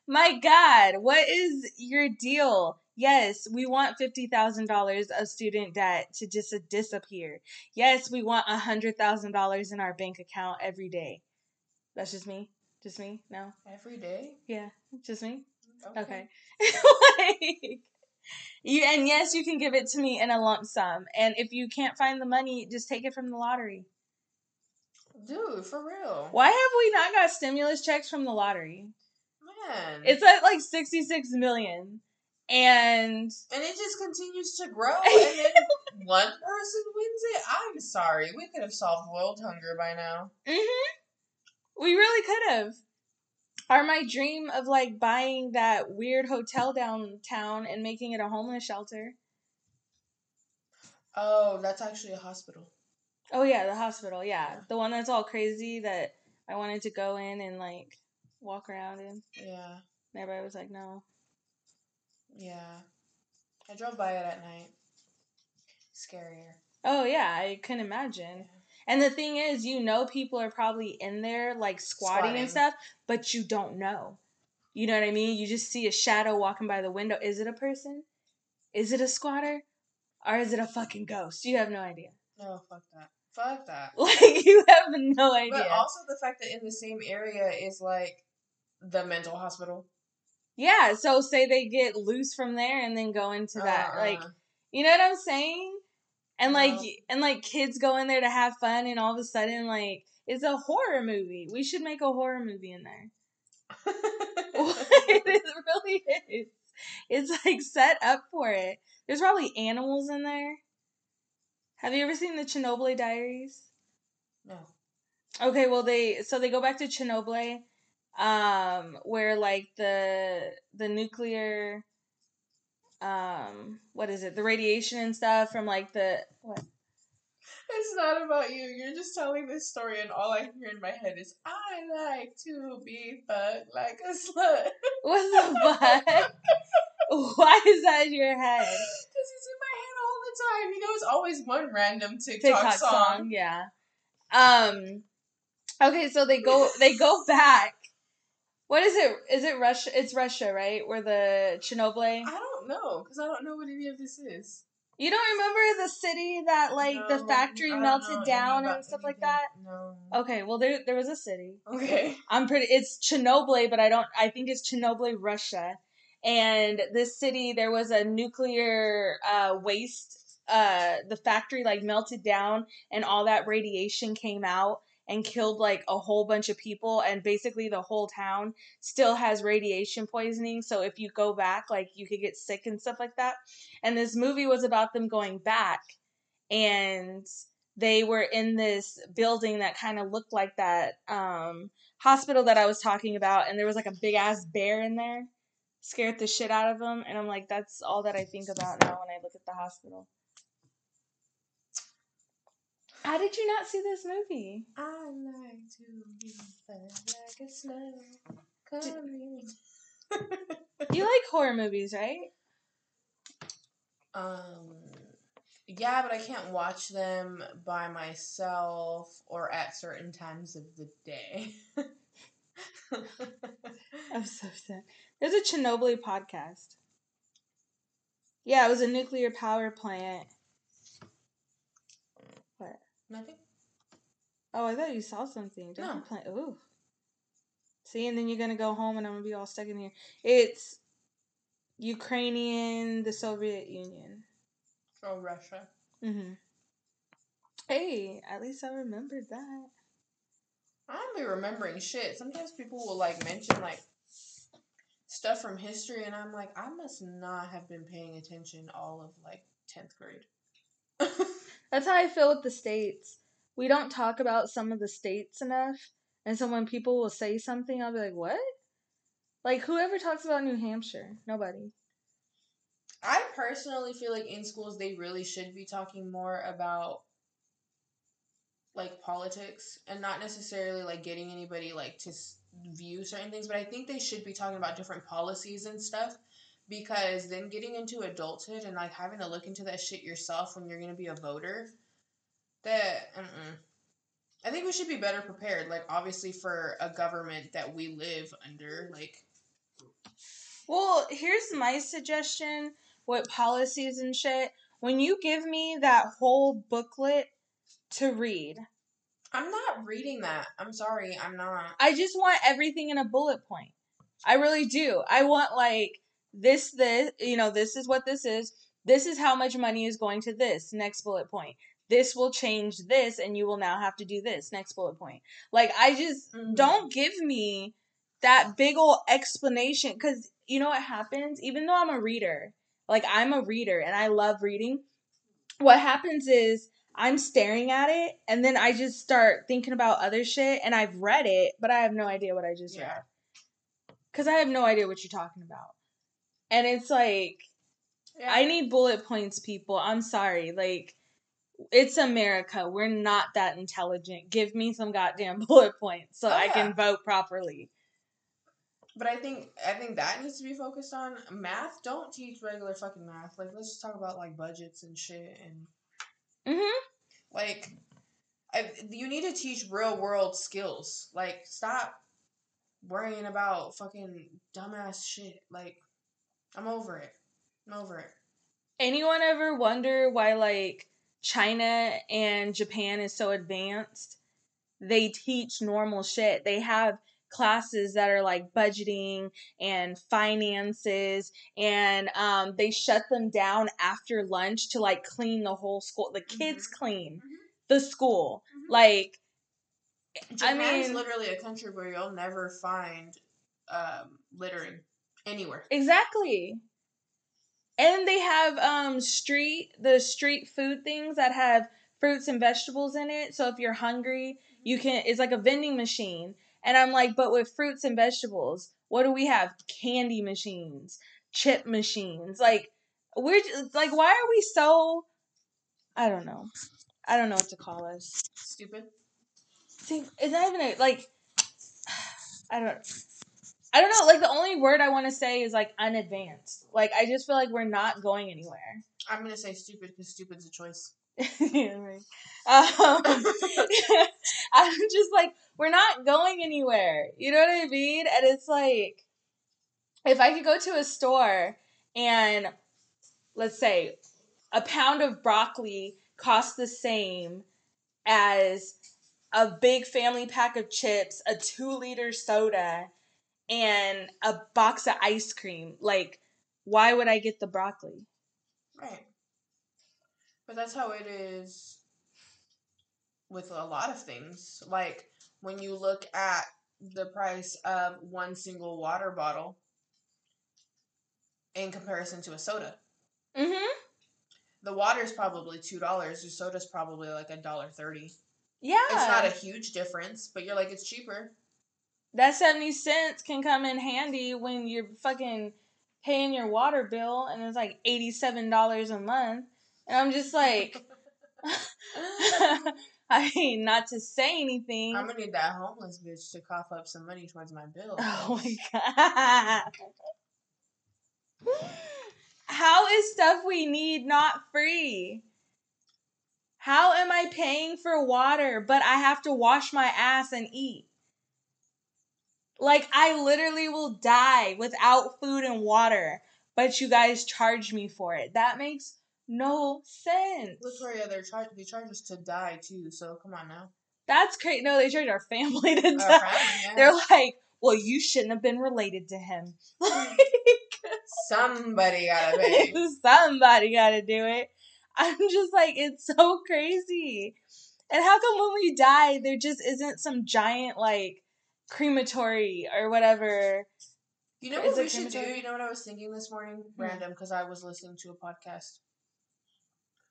my God, what is your deal? Yes, we want fifty thousand dollars of student debt to just disappear. Yes, we want a hundred thousand dollars in our bank account every day. That's just me. Just me? No. Every day. Yeah, just me. Okay. like, You and yes, you can give it to me in a lump sum. And if you can't find the money, just take it from the lottery. Dude, for real. Why have we not got stimulus checks from the lottery? Man. It's at like 66 million. And and it just continues to grow and then one person wins it. I'm sorry. We could have solved world hunger by now. mhm. We really could have. Or my dream of like buying that weird hotel downtown and making it a homeless shelter. Oh, that's actually a hospital. Oh yeah, the hospital. Yeah, the one that's all crazy that I wanted to go in and like walk around in. Yeah. And everybody was like, "No." Yeah. I drove by it at night. Scarier. Oh yeah, I can imagine. And the thing is, you know, people are probably in there like squatting, Squatting. and stuff, but you don't know. You know what I mean? You just see a shadow walking by the window. Is it a person? Is it a squatter? Or is it a fucking ghost? You have no idea. No, fuck that. Fuck that. Like you have no idea. But also the fact that in the same area is like the mental hospital. yeah. So say they get loose from there and then go into that. Uh-uh. Like You know what I'm saying? And like and like kids go in there to have fun and all of a sudden like it's a horror movie. We should make a horror movie in there. it really is. It's like set up for it. There's probably animals in there. Have you ever seen the Chernobyl Diaries? no. Okay, well they so they go back to Chernobyl, um, where like the the nuclear, um, what is it? The radiation and stuff from like the what? It's not about you. You're just telling this story, and all I hear in my head is, I like to be fucked like a slut. What the fuck? Why is that in your head? Because it's in my head all the time. You know, it's always one random TikTok, TikTok song. song, yeah. Um, okay, so they go they go back. What is it? Is it Russia? It's Russia, right? Where the Chernobyl. I don't know, because I don't know what any of this is. You don't remember the city that like the factory melted down and stuff like that? No. Okay, well there there was a city. Okay. I'm pretty it's Chernobyl, but I don't I think it's Chernobyl, Russia. And this city there was a nuclear uh waste uh the factory like melted down and all that radiation came out and killed like a whole bunch of people and basically the whole town still has radiation poisoning so if you go back like you could get sick and stuff like that and this movie was about them going back and they were in this building that kind of looked like that um hospital that I was talking about and there was like a big ass bear in there scared the shit out of them. and I'm like that's all that I think about now when I look at the hospital how did you not see this movie I like to be like a slut. Come you like horror movies right Um, yeah, but I can't watch them by myself or at certain times of the day. I'm so sad. There's a Chernobyl podcast. Yeah, it was a nuclear power plant. Nothing. Oh, I thought you saw something. Don't No. plan? Ooh. See, and then you're gonna go home, and I'm gonna be all stuck in here. It's Ukrainian, the Soviet Union. Oh, Russia. hmm Hey, at least I remembered that. I don't be remembering shit. Sometimes people will like mention like stuff from history, and I'm like, I must not have been paying attention all of like tenth grade. That's how I feel with the states. We don't talk about some of the states enough, and so when people will say something, I'll be like, "What?" Like whoever talks about New Hampshire? Nobody. I personally feel like in schools they really should be talking more about like politics and not necessarily like getting anybody like to view certain things, but I think they should be talking about different policies and stuff because then getting into adulthood and like having to look into that shit yourself when you're going to be a voter that. I think we should be better prepared like obviously for a government that we live under like Well, here's my suggestion with policies and shit. When you give me that whole booklet to read, I'm not reading that. I'm sorry. I'm not. I just want everything in a bullet point. I really do. I want like this this you know this is what this is. This is how much money is going to this next bullet point. This will change this and you will now have to do this next bullet point. Like i just Mhm. don't give me that big old explanation because you know what happens? Even though i'm a reader like i'm a reader and i love reading what happens is i'm staring at it and then i just start thinking about other shit and i've read it but i have no idea what i just Yeah. read. Because i have no idea what you're talking about and it's like Yeah. I need bullet points, people. I'm sorry. Like, it's America. We're not that intelligent. Give me some goddamn bullet points so Oh, I yeah. can vote properly. But I think I think that needs to be focused on math. Don't teach regular fucking math. Like let's just talk about like budgets and shit and Mm-hmm. like I, you need to teach real world skills. Like stop worrying about fucking dumbass shit. Like I'm over it. I'm over it. Anyone ever wonder why, like, China and Japan is so advanced? They teach normal shit. They have classes that are like budgeting and finances and um they shut them down after lunch to like clean the whole school the kids clean Mhm. the school Mhm. like Japan is mean- literally a country where you'll never find um, littering anywhere. Exactly. And they have um street the street food things that have fruits and vegetables in it. So if you're hungry, you can it's like a vending machine. And I'm like, but with fruits and vegetables, what do we have? Candy machines, chip machines. Like we're just, like why are we so I don't know. I don't know what to call us. Stupid. See, it's not even a, like I don't I don't know, like the only word I want to say is like unadvanced. Like I just feel like we're not going anywhere. I'm gonna say stupid because stupid's a choice. Yeah, right. um, I'm just like we're not going anywhere. You know what I mean? And it's like if I could go to a store and let's say a pound of broccoli costs the same as a big family pack of chips, a two liter soda, and a box of ice cream. Like, why would I get the broccoli? Right. But that's how it is with a lot of things. Like when you look at the price of one single water bottle in comparison to a soda. Mm-hmm. The water's probably two dollars, the soda's probably like a dollar thirty. Yeah. It's not a huge difference, but you're like it's cheaper. That 70 cents can come in handy when you're fucking paying your water bill and it's like $87 a month. And I'm just like, I mean, not to say anything. I'm gonna need that homeless bitch to cough up some money towards my bill. Oh my god. How is stuff we need not free? How am I paying for water, but I have to wash my ass and eat? Like, I literally will die without food and water, but you guys charge me for it. That makes no sense. Victoria, they're char- they charge us to die too, so come on now. That's crazy. No, they charge our family to Our die. family, yeah. They're like, well, you shouldn't have been related to him. Like, Somebody gotta pay. somebody got to do it. I'm just like, it's so crazy. And how come when we die, there just isn't some giant, like, crematory or whatever? You know what we should do? You know what I was thinking this morning? Hmm. Random, because I was listening to a podcast.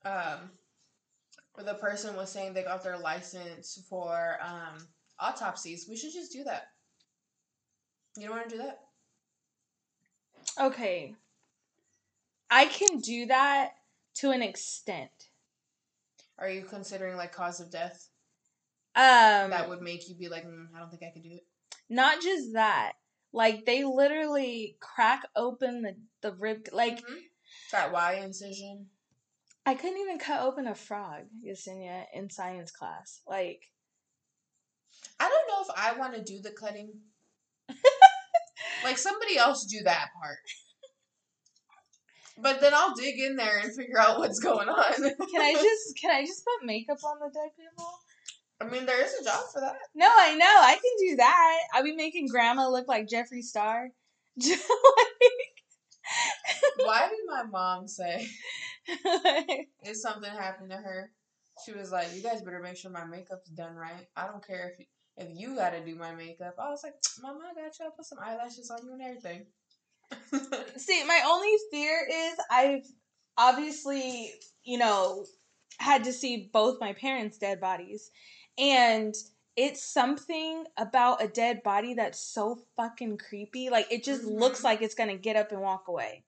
Um, where the person was saying they got their license for um autopsies. We should just do that. You don't want to do that? Okay. I can do that to an extent. Are you considering like cause of death? Um, that would make you be like, mm, I don't think I could do it. not just that. Like, they literally crack open the, the rib. Like, Mhm. that Y incision. I couldn't even cut open a frog, Yesenia, in science class. Like, I don't know if I want to do the cutting. like somebody else do that part. But then I'll dig in there and figure out what's going on. can I just can I just put makeup on the dead people? I mean, there is a job for that. No, I know I can do that. I'll be making Grandma look like Jeffree Star. Like, Why did my mom say if something happened to her, she was like, "You guys better make sure my makeup's done right. I don't care if you, if you got to do my makeup." I was like, "Mama, I got you. I'll put some eyelashes on you and everything." See, my only fear is I've obviously, you know, had to see both my parents' dead bodies. And it's something about a dead body that's so fucking creepy. Like it just Mhm. looks like it's gonna get up and walk away.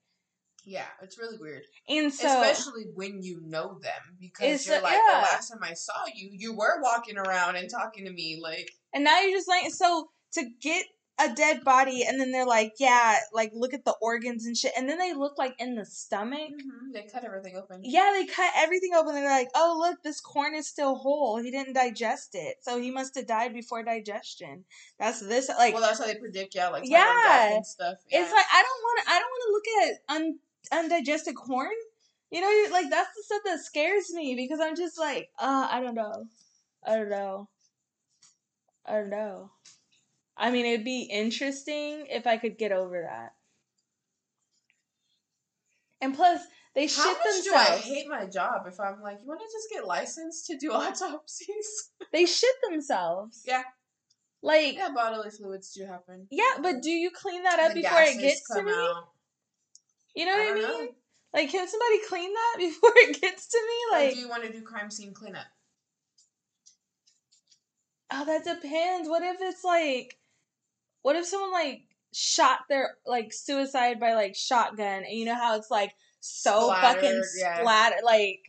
yeah, it's really weird, And so especially when you know them because you're like, yeah. "The last time I saw you, you were walking around and talking to me." Like, and now you're just like so to get a dead body and then they're like, yeah, like look at the organs and shit. And then they look like in the stomach. mhm, they cut everything open. Yeah, they cut everything open. They're like, oh, look, this corn is still whole. He didn't digest it. So he must have died before digestion. That's this. Like, well, that's how they predict, yeah, like Yeah. and stuff. Yeah. it's like, I don't want to, I don't want to look at un, undigested corn. You know, like, that's the stuff that scares me because I'm just like, uh, I don't know. I don't know. I don't know. I mean, it'd be interesting if I could get over that. And plus, they How shit much do I hate my job if I'm like, you want to just get licensed to do autopsies? They shit themselves. Yeah. Like, yeah, bodily fluids do happen. Yeah, but do you clean that up The before it gets to me? out. You know what I, I mean? know. Like, can somebody clean that before it gets to me? Or Like, do you want to do crime scene cleanup? oh, that depends. What if it's like, what if someone like shot their like suicide by like shotgun, and you know how it's like so fucking Splattered, yeah. like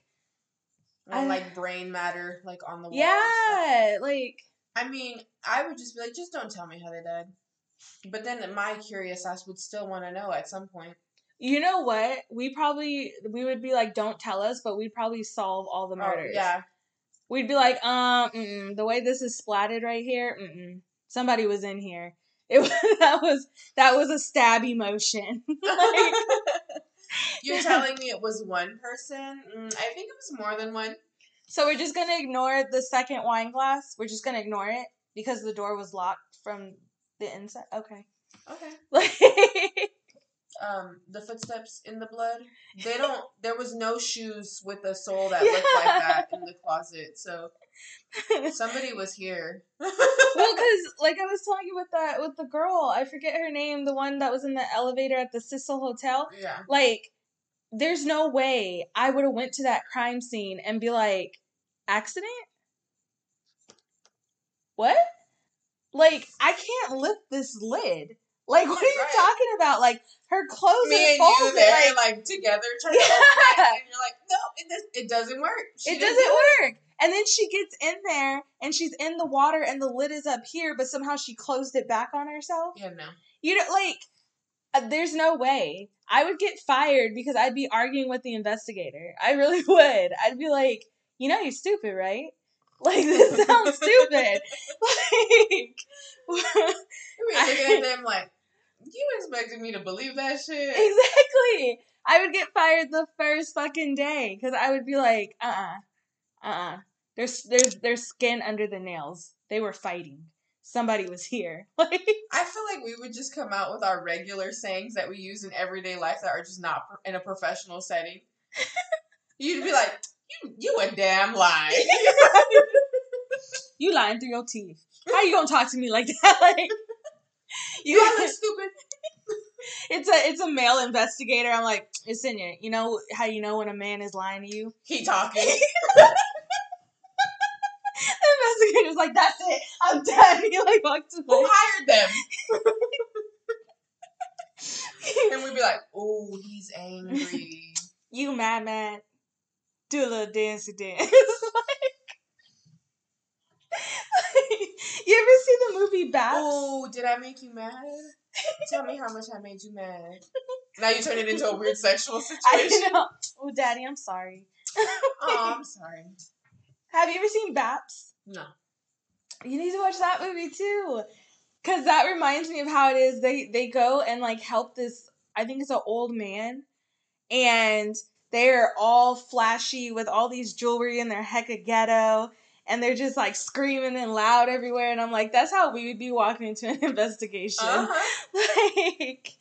Or like brain matter, like on the wall. yeah, like I mean, I would just be like, just don't tell me how they died. But then my curious ass would still want to know at some point. you know what? We probably we would be like, don't tell us, but we'd probably solve all the Oh, murders. yeah. we'd be like, um, mm-mm, the way this is splatted right here, mm-mm, somebody was in here. It was that was that was a stab emotion. like, You're telling me it was one person? Mm, I think it was more than one. so we're just gonna ignore the second wine glass. We're just gonna ignore it because the door was locked from the inside. Okay, Okay. like Um, the footsteps in the blood. They don't. There was no shoes with a sole that looked like that in the closet. So somebody was here. well, because like I was telling you with that with the girl, I forget her name, the one that was in the elevator at the Cecil Hotel. yeah. like there's no way I would have went to that crime scene and be like, accident? What? Like, I can't lift this lid. Like, what are you Right. talking about? Like, her clothes Me are folded. there, like, like, together, trying to open it, and you're like, no, it, does, it doesn't work. She it doesn't do work. And then she gets in there and she's in the water and the lid is up here, but somehow she closed it back on herself. Yeah, no. You know, like, uh, there's no way. I would get fired because I'd be arguing with the investigator. I really would. I'd be like, you know, you're stupid, right? Like, this sounds stupid. like, We were looking at them like, you expected me to believe that shit? exactly. I would get fired the first fucking day because I would be like, uh uh-uh, uh, There's, there's, there's skin under the nails. They were fighting. Somebody was here. Like, I feel like we would just come out with our regular sayings that we use in everyday life that are just not in a professional setting. You'd be like, you, you a damn lie. you lying through your teeth. How you gonna talk to me like that? Like, you you, are stupid. it's a it's a male investigator. I'm like, it's in you. You know how you know when a man is lying to you? He talking. Investigator's like, that's it. I'm done. He like walks Who away. hired them? and we'd be like, oh, he's angry. you mad man. Do a little dancey dance. like, you ever see the movie Baps? Oh, did I make you mad? Tell me how much I made you mad. Now you turn it into a weird sexual situation. I know. Oh, daddy, I'm sorry. Oh, I'm sorry. Have you ever seen Baps? No. You need to watch that movie too. Cause that reminds me of how it is. They they go and like help this I think it's an old man and they're all flashy with all these jewelry and they're hecka ghetto and they're just like screaming and loud everywhere and I'm like, that's how we would be walking into an investigation. Uh-huh. like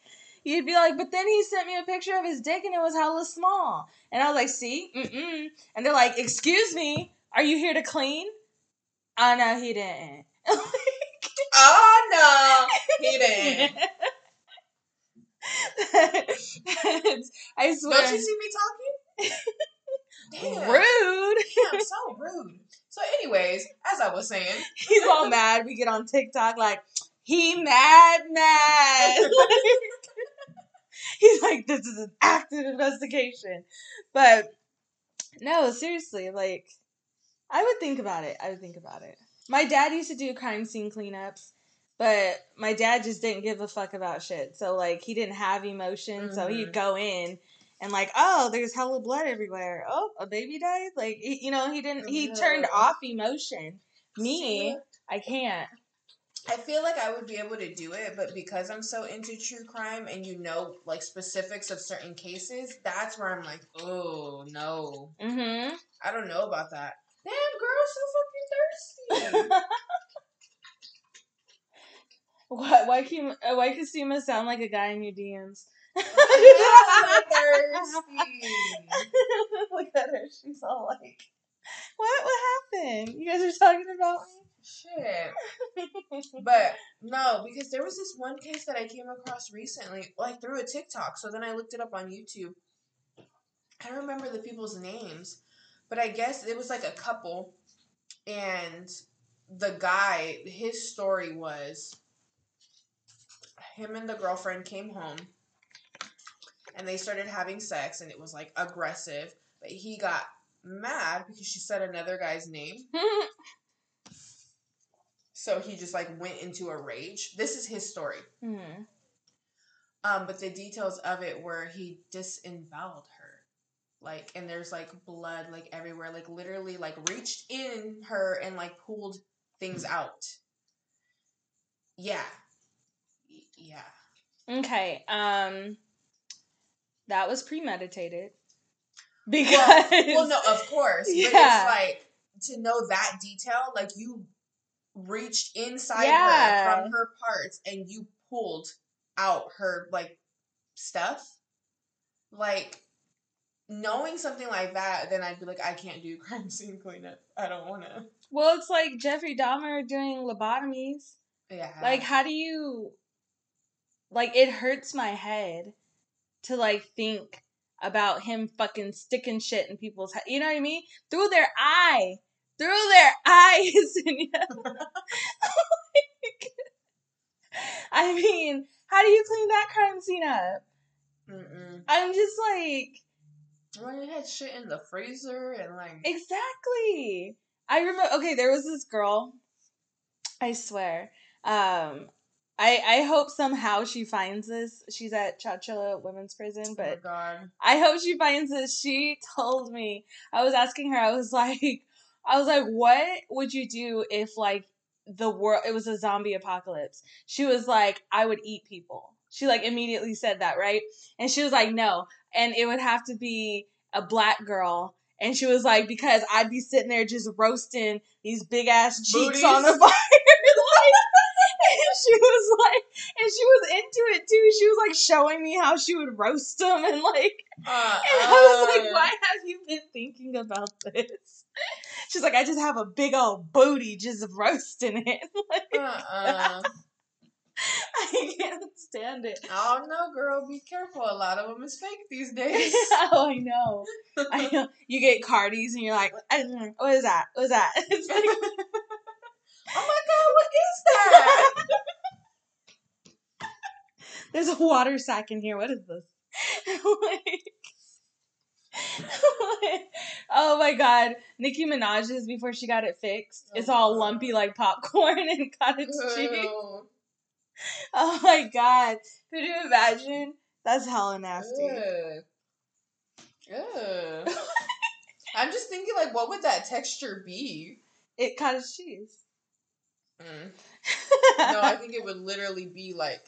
You'd be like, but then he sent me a picture of his dick and it was hella small. And I was like, see? Mm-mm. And they're like, excuse me, are you here to clean? Oh, no, he didn't. oh, no, he didn't. I swear. Don't you see me talking? Damn. Rude. Damn, so rude. So, anyways, as I was saying, He's all mad. We get on TikTok like, he mad, mad. He's like, this is an active investigation. But no, seriously, like, I would think about it. I would think about it. My dad used to do crime scene cleanups, but my dad just didn't give a fuck about shit. So, like, he didn't have emotion. So he'd Mhm. go in and, like, oh, there's hella blood everywhere. Oh, a baby died? Like, he, you know, he didn't, he turned off emotion. Me, I can't. I feel like I would be able to do it, but because I'm so into true crime and you know like specifics of certain cases, that's where I'm like, oh no, Mm-hmm. I don't know about that. Damn, girl, so fucking thirsty. Why, why, can, uh, why does Sima sound like a guy in your DMs? I'm thirsty. Look at her. She's all like, what? What happened? You guys are talking about Shit. But no, because there was this one case that I came across recently, like through a TikTok. So then I looked it up on YouTube. I don't remember the people's names, but I guess it was like a couple, and the guy, his story was him and the girlfriend came home and they started having sex, and it was like aggressive, but he got mad because she said another guy's name. So he just like went into a rage. This is his story. Hmm. Um, but the details of it were he disemboweled her. Like and there's like blood like everywhere, like literally like reached in her and like pulled things out. Yeah. Yeah. Okay. Um, that was premeditated. Because Well, well no, of course. But Yeah. it's like to know that detail, like you reached inside Yeah. her from her parts and you pulled out her like stuff. Like knowing something like that, then I'd be like, I can't do crime scene cleanup. I don't wanna. well, it's like Jeffrey Dahmer doing lobotomies. Yeah. Like, how do you? Like, it hurts my head to like think about him fucking sticking shit in people's head. You know what I mean? Through their eye, through their eyes. And, you know, like, I mean, how do you clean that crime scene up? Mm-mm. I'm just like, When you had shit in the freezer and like exactly. I remember. Okay, there was this girl. I swear. Um, I I hope somehow she finds this. She's at Chowchilla Women's Prison, oh but god. I hope she finds this. She told me. I was asking her. I was like, I was like, what would you do if like the world it was a zombie apocalypse? She was like, I would eat people. She like immediately said that, right? And she was like, no, and it would have to be a black girl. And she was like, because I'd be sitting there just roasting these big ass cheeks Booties? on the fire. like, and she was like, and she was into it too. She was like showing me how she would roast them and like Uh, and I was like, why have you been thinking about this? She's like, I just have a big old booty just roasting it. Like, Uh-uh. I can't stand it. Oh no, girl, be careful. A lot of them is fake these days. oh, I know. I know. You get Cardi's and you're like, know, what is that? What is that? It's like, oh my god, what is that? there's a water sack in here. What is this? like, oh my god. Nicki Minaj's before she got it fixed. It's oh all lumpy like popcorn and cottage cheese. Oh my god. Could you imagine? That's hella nasty. Ugh. Ugh. I'm just thinking, like, what would that texture be? It cottage cheese. Mm. No, I think it would literally be like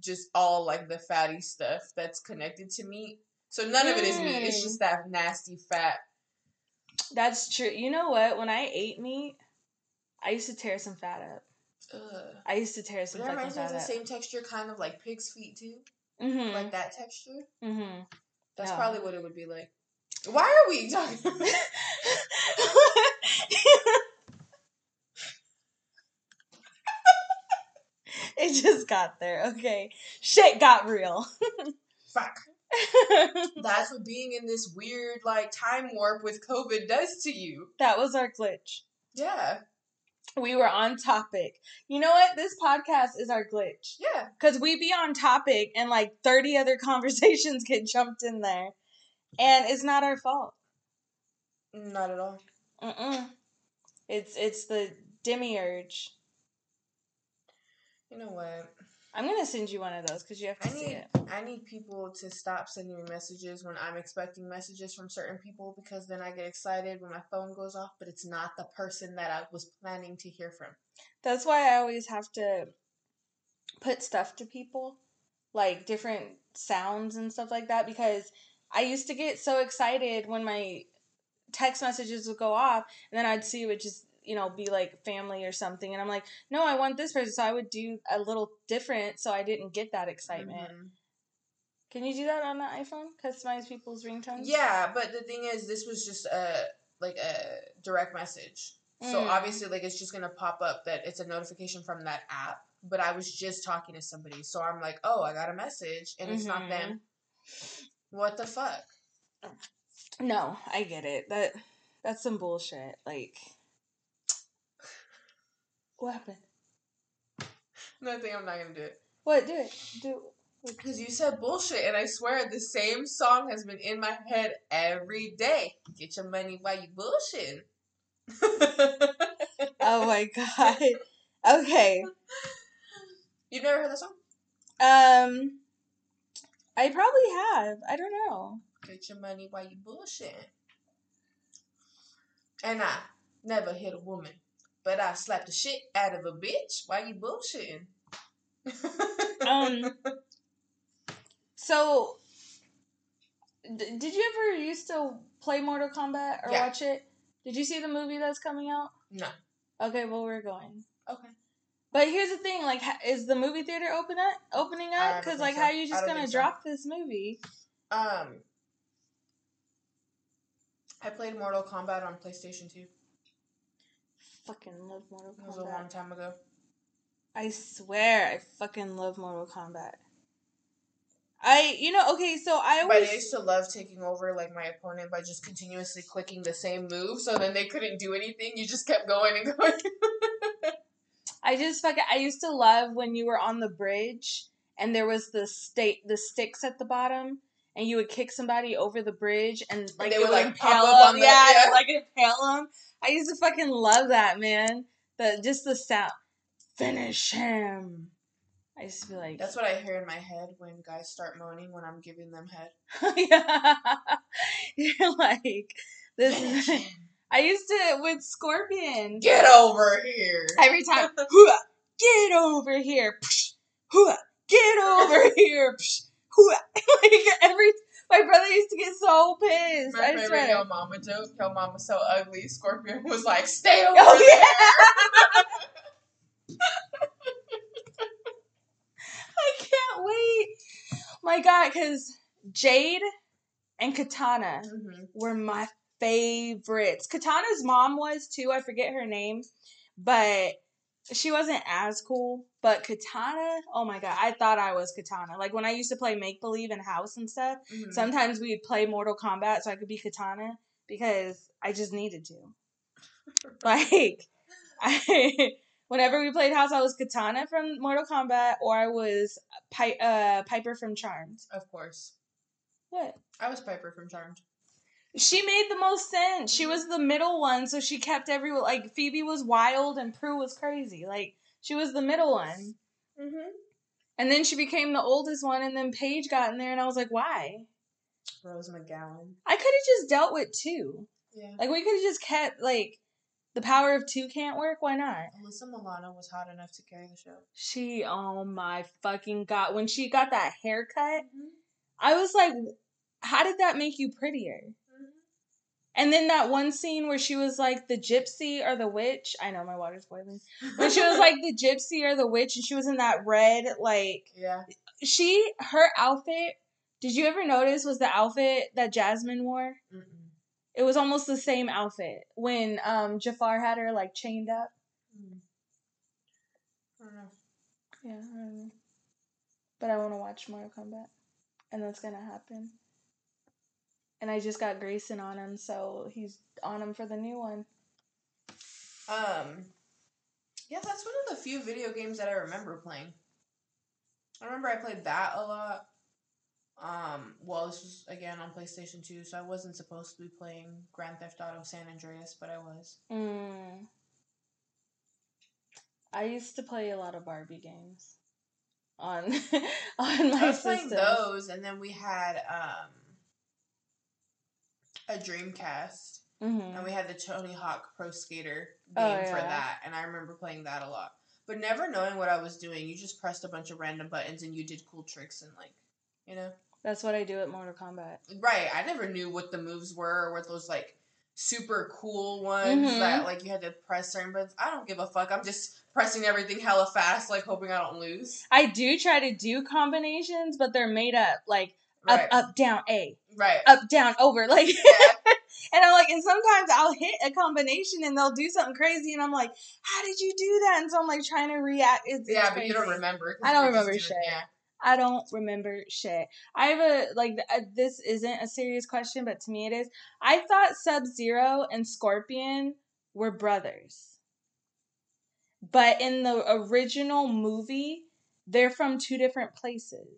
just all like the fatty stuff that's connected to meat. So none of it is meat. It's Mm. just that nasty fat. That's true. You know what? When I ate meat, I used to tear some fat up. Ugh. I used to tear But some that fucking reminds me of the up. same texture, kind of like pig's feet too. Mm-hmm. like that texture. mm-hmm. That's No. probably what it would be like. Why are we talking? it just got there. Okay. Shit got real. Fuck. That's what being in this weird like time warp with COVID does to you. that was our glitch. Yeah. We were on topic. You know what? This podcast is our glitch. Yeah. Because we be on topic and like 30 other conversations get jumped in there. And it's not our fault. Not at all. Mm-mm. It's it's the demiurge. You know what? I'm gonna send you one of those because you have to I see need it. I need people to stop sending me messages when I'm expecting messages from certain people because then I get excited when my phone goes off, but it's not the person that I was planning to hear from. That's why I always have to put stuff to people, like different sounds and stuff like that, because I used to get so excited when my text messages would go off, and then I'd see it would just, you know, be like family or something, and I'm like, no, I want this person, so I would do a little different, so I didn't get that excitement. Mhm. Can you do that on the iPhone? Customize people's ringtones? Yeah, but the thing is, this was just a like a direct message. So Mm. obviously, like it's just gonna pop up that it's a notification from that app. But I was just talking to somebody, so I'm like, oh, I got a message, and it's not Mhm. them. What the fuck? No, I get it. That that's some bullshit. Like, what happened? Nothing. I'm not gonna do it. What? Do it. Do. Because you said bullshit, and I swear the same song has been in my head every day. Get your money while you bullshitting. Oh my god. Okay. You've never heard that song? Um, I probably have. I don't know. Get your money while you bullshitting. And I never hit a woman, but I slapped the shit out of a bitch while you bullshitting. Um. So, d- did you ever used to play Mortal Kombat or Yeah. watch it? Did you see the movie that's coming out? no. Okay, well we're going. Okay. But here's the thing: like, is the movie theater open up, opening up? Because like, so. how are you just gonna think so. drop this movie? Um, I played Mortal Kombat on PlayStation 2. It Fucking love Mortal was a long time ago. I swear, I fucking love Mortal Kombat. I, you know, okay, so I But. I used to love taking over like my opponent by just continuously clicking the same move, so then they couldn't do anything. You just kept going and going. I just fucking I used to love when you were on the bridge and there was the state the sticks at the bottom and you would kick somebody over the bridge and like they would, would like, impale pop up them. on the- yeah, yeah. like impale them. I used to fucking love that man. The just the sound. Finish him. I used to be like, That's what I hear in my head when guys start moaning when I'm giving them head. yeah. You're like this. Is. I used to with Scorpion. Get over here. Every time, get over here, get over here, Hooah. like every, my brother used to get so pissed. My I favorite swear. Yo Mama joke. Yo Mama's so ugly. Scorpion was like, "Stay over Oh there." yeah. I can't wait. My God, because Jade and Katana Mhm. were my favorites. Katana's mom was too. I forget her name, but she wasn't as cool. But Katana, oh my god, I thought I was Katana. Like when I used to play make believe in house and stuff. Mhm. Sometimes we'd play Mortal Kombat so I could be Katana because I just needed to. Like, I whenever we played house, I was Katana from Mortal Kombat or I was Pi- uh, Piper from Charmed. Of course, What? I was Piper from Charmed. She made the most sense. She was the middle one, so she kept everyone like Phoebe was wild and Prue was crazy. Like she was the middle one. Mm-hmm. And then she became the oldest one, and then Paige got in there, and I was like, why? Rose McGowan. I could have just dealt with two. Yeah. Like we could have just kept like the power of two can't work. Why not? Alyssa Milano was hot enough to carry the show. She, oh my fucking god, when she got that haircut, Mm-hmm. I was like, how did that make you prettier? And then that one scene where she was like the gypsy or the witch. I know my water's boiling. When she was like the gypsy or the witch and she was in that red, like yeah. she her outfit, did you ever notice was the outfit that Jasmine wore? Mm-mm. It was almost the same outfit when um Jafar had her like chained up. Mm. I don't know. Yeah, I don't know. But I want to watch Mortal Kombat. And that's going to happen. And I just got Grayson on him, so he's on him for the new one. Um, yeah, that's one of the few video games that I remember playing. I remember I played that a lot. Um, well, this was again on PlayStation 2, so I wasn't supposed to be playing Grand Theft Auto San Andreas, but I was. Mm. I used to play a lot of Barbie games on on my I was playing those, and then we had um a Dreamcast, Mhm. and we had the Tony Hawk Pro Skater Oh, game for that, and I remember playing that a lot. But never knowing what I was doing, you just pressed a bunch of random buttons and you did cool tricks and like, you know, That's what I do at Mortal Kombat. right? I never knew what the moves were or what those like super cool ones Mhm. that like you had to press certain buttons. I don't give a fuck. I'm just pressing everything hella fast, like hoping I don't lose. I do try to do combinations, but they're made up like Right, up, up, down, A, right. up, down, over. Like, Yeah. and I'm like, and sometimes I'll hit a combination and they'll do something crazy, and I'm like, how did you do that? And so I'm like trying to react. It's, it's Yeah, but you don't remember. I don't you were just remember shit. Yeah. I don't remember shit. I have a like th- uh, this isn't a serious question, but to me it is. I thought Sub Zero and Scorpion were brothers, but in the original movie, they're from two different places.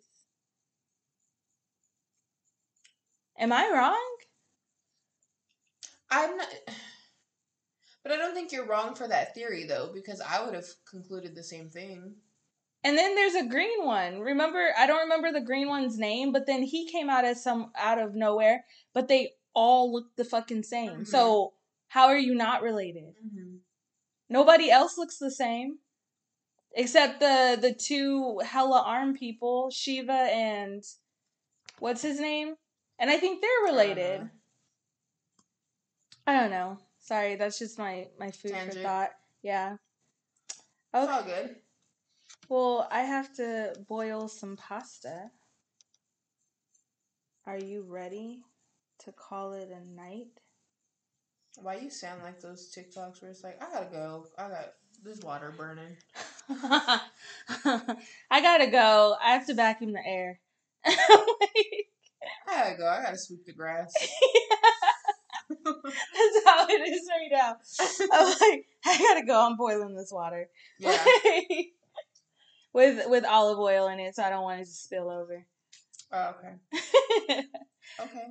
Am I wrong? I'm not. But I don't think you're wrong for that theory, though, because I would have concluded the same thing. And then there's a green one. Remember, I don't remember the green one's name, but then he came out as some out of nowhere. But they all look the fucking same. Mhm. So how are you not related? Mm-hmm. Nobody else looks the same, except the the two hella arm people, Sheeva and what's his name? And I think they're related. know. I don't know. Sorry, that's just my my food for thought. Yeah. It's all good. Well, I have to boil some pasta. Are you ready to call it a night? Why you sound like those TikToks where it's like, I gotta go. I got this water burning. I gotta go. I have to vacuum the air. I gotta go. I gotta sweep the grass. That's how it is right now. I'm like, I gotta go. I'm boiling this water yeah. with with olive oil in it, so I don't want it to spill over. Oh, okay. Okay.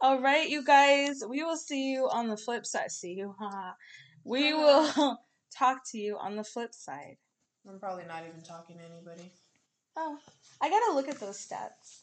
All right, you guys. We will see you on the flip side. See you, haha. We will talk to you on the flip side. I'm probably not even talking to anybody. Oh, I gotta look at those stats.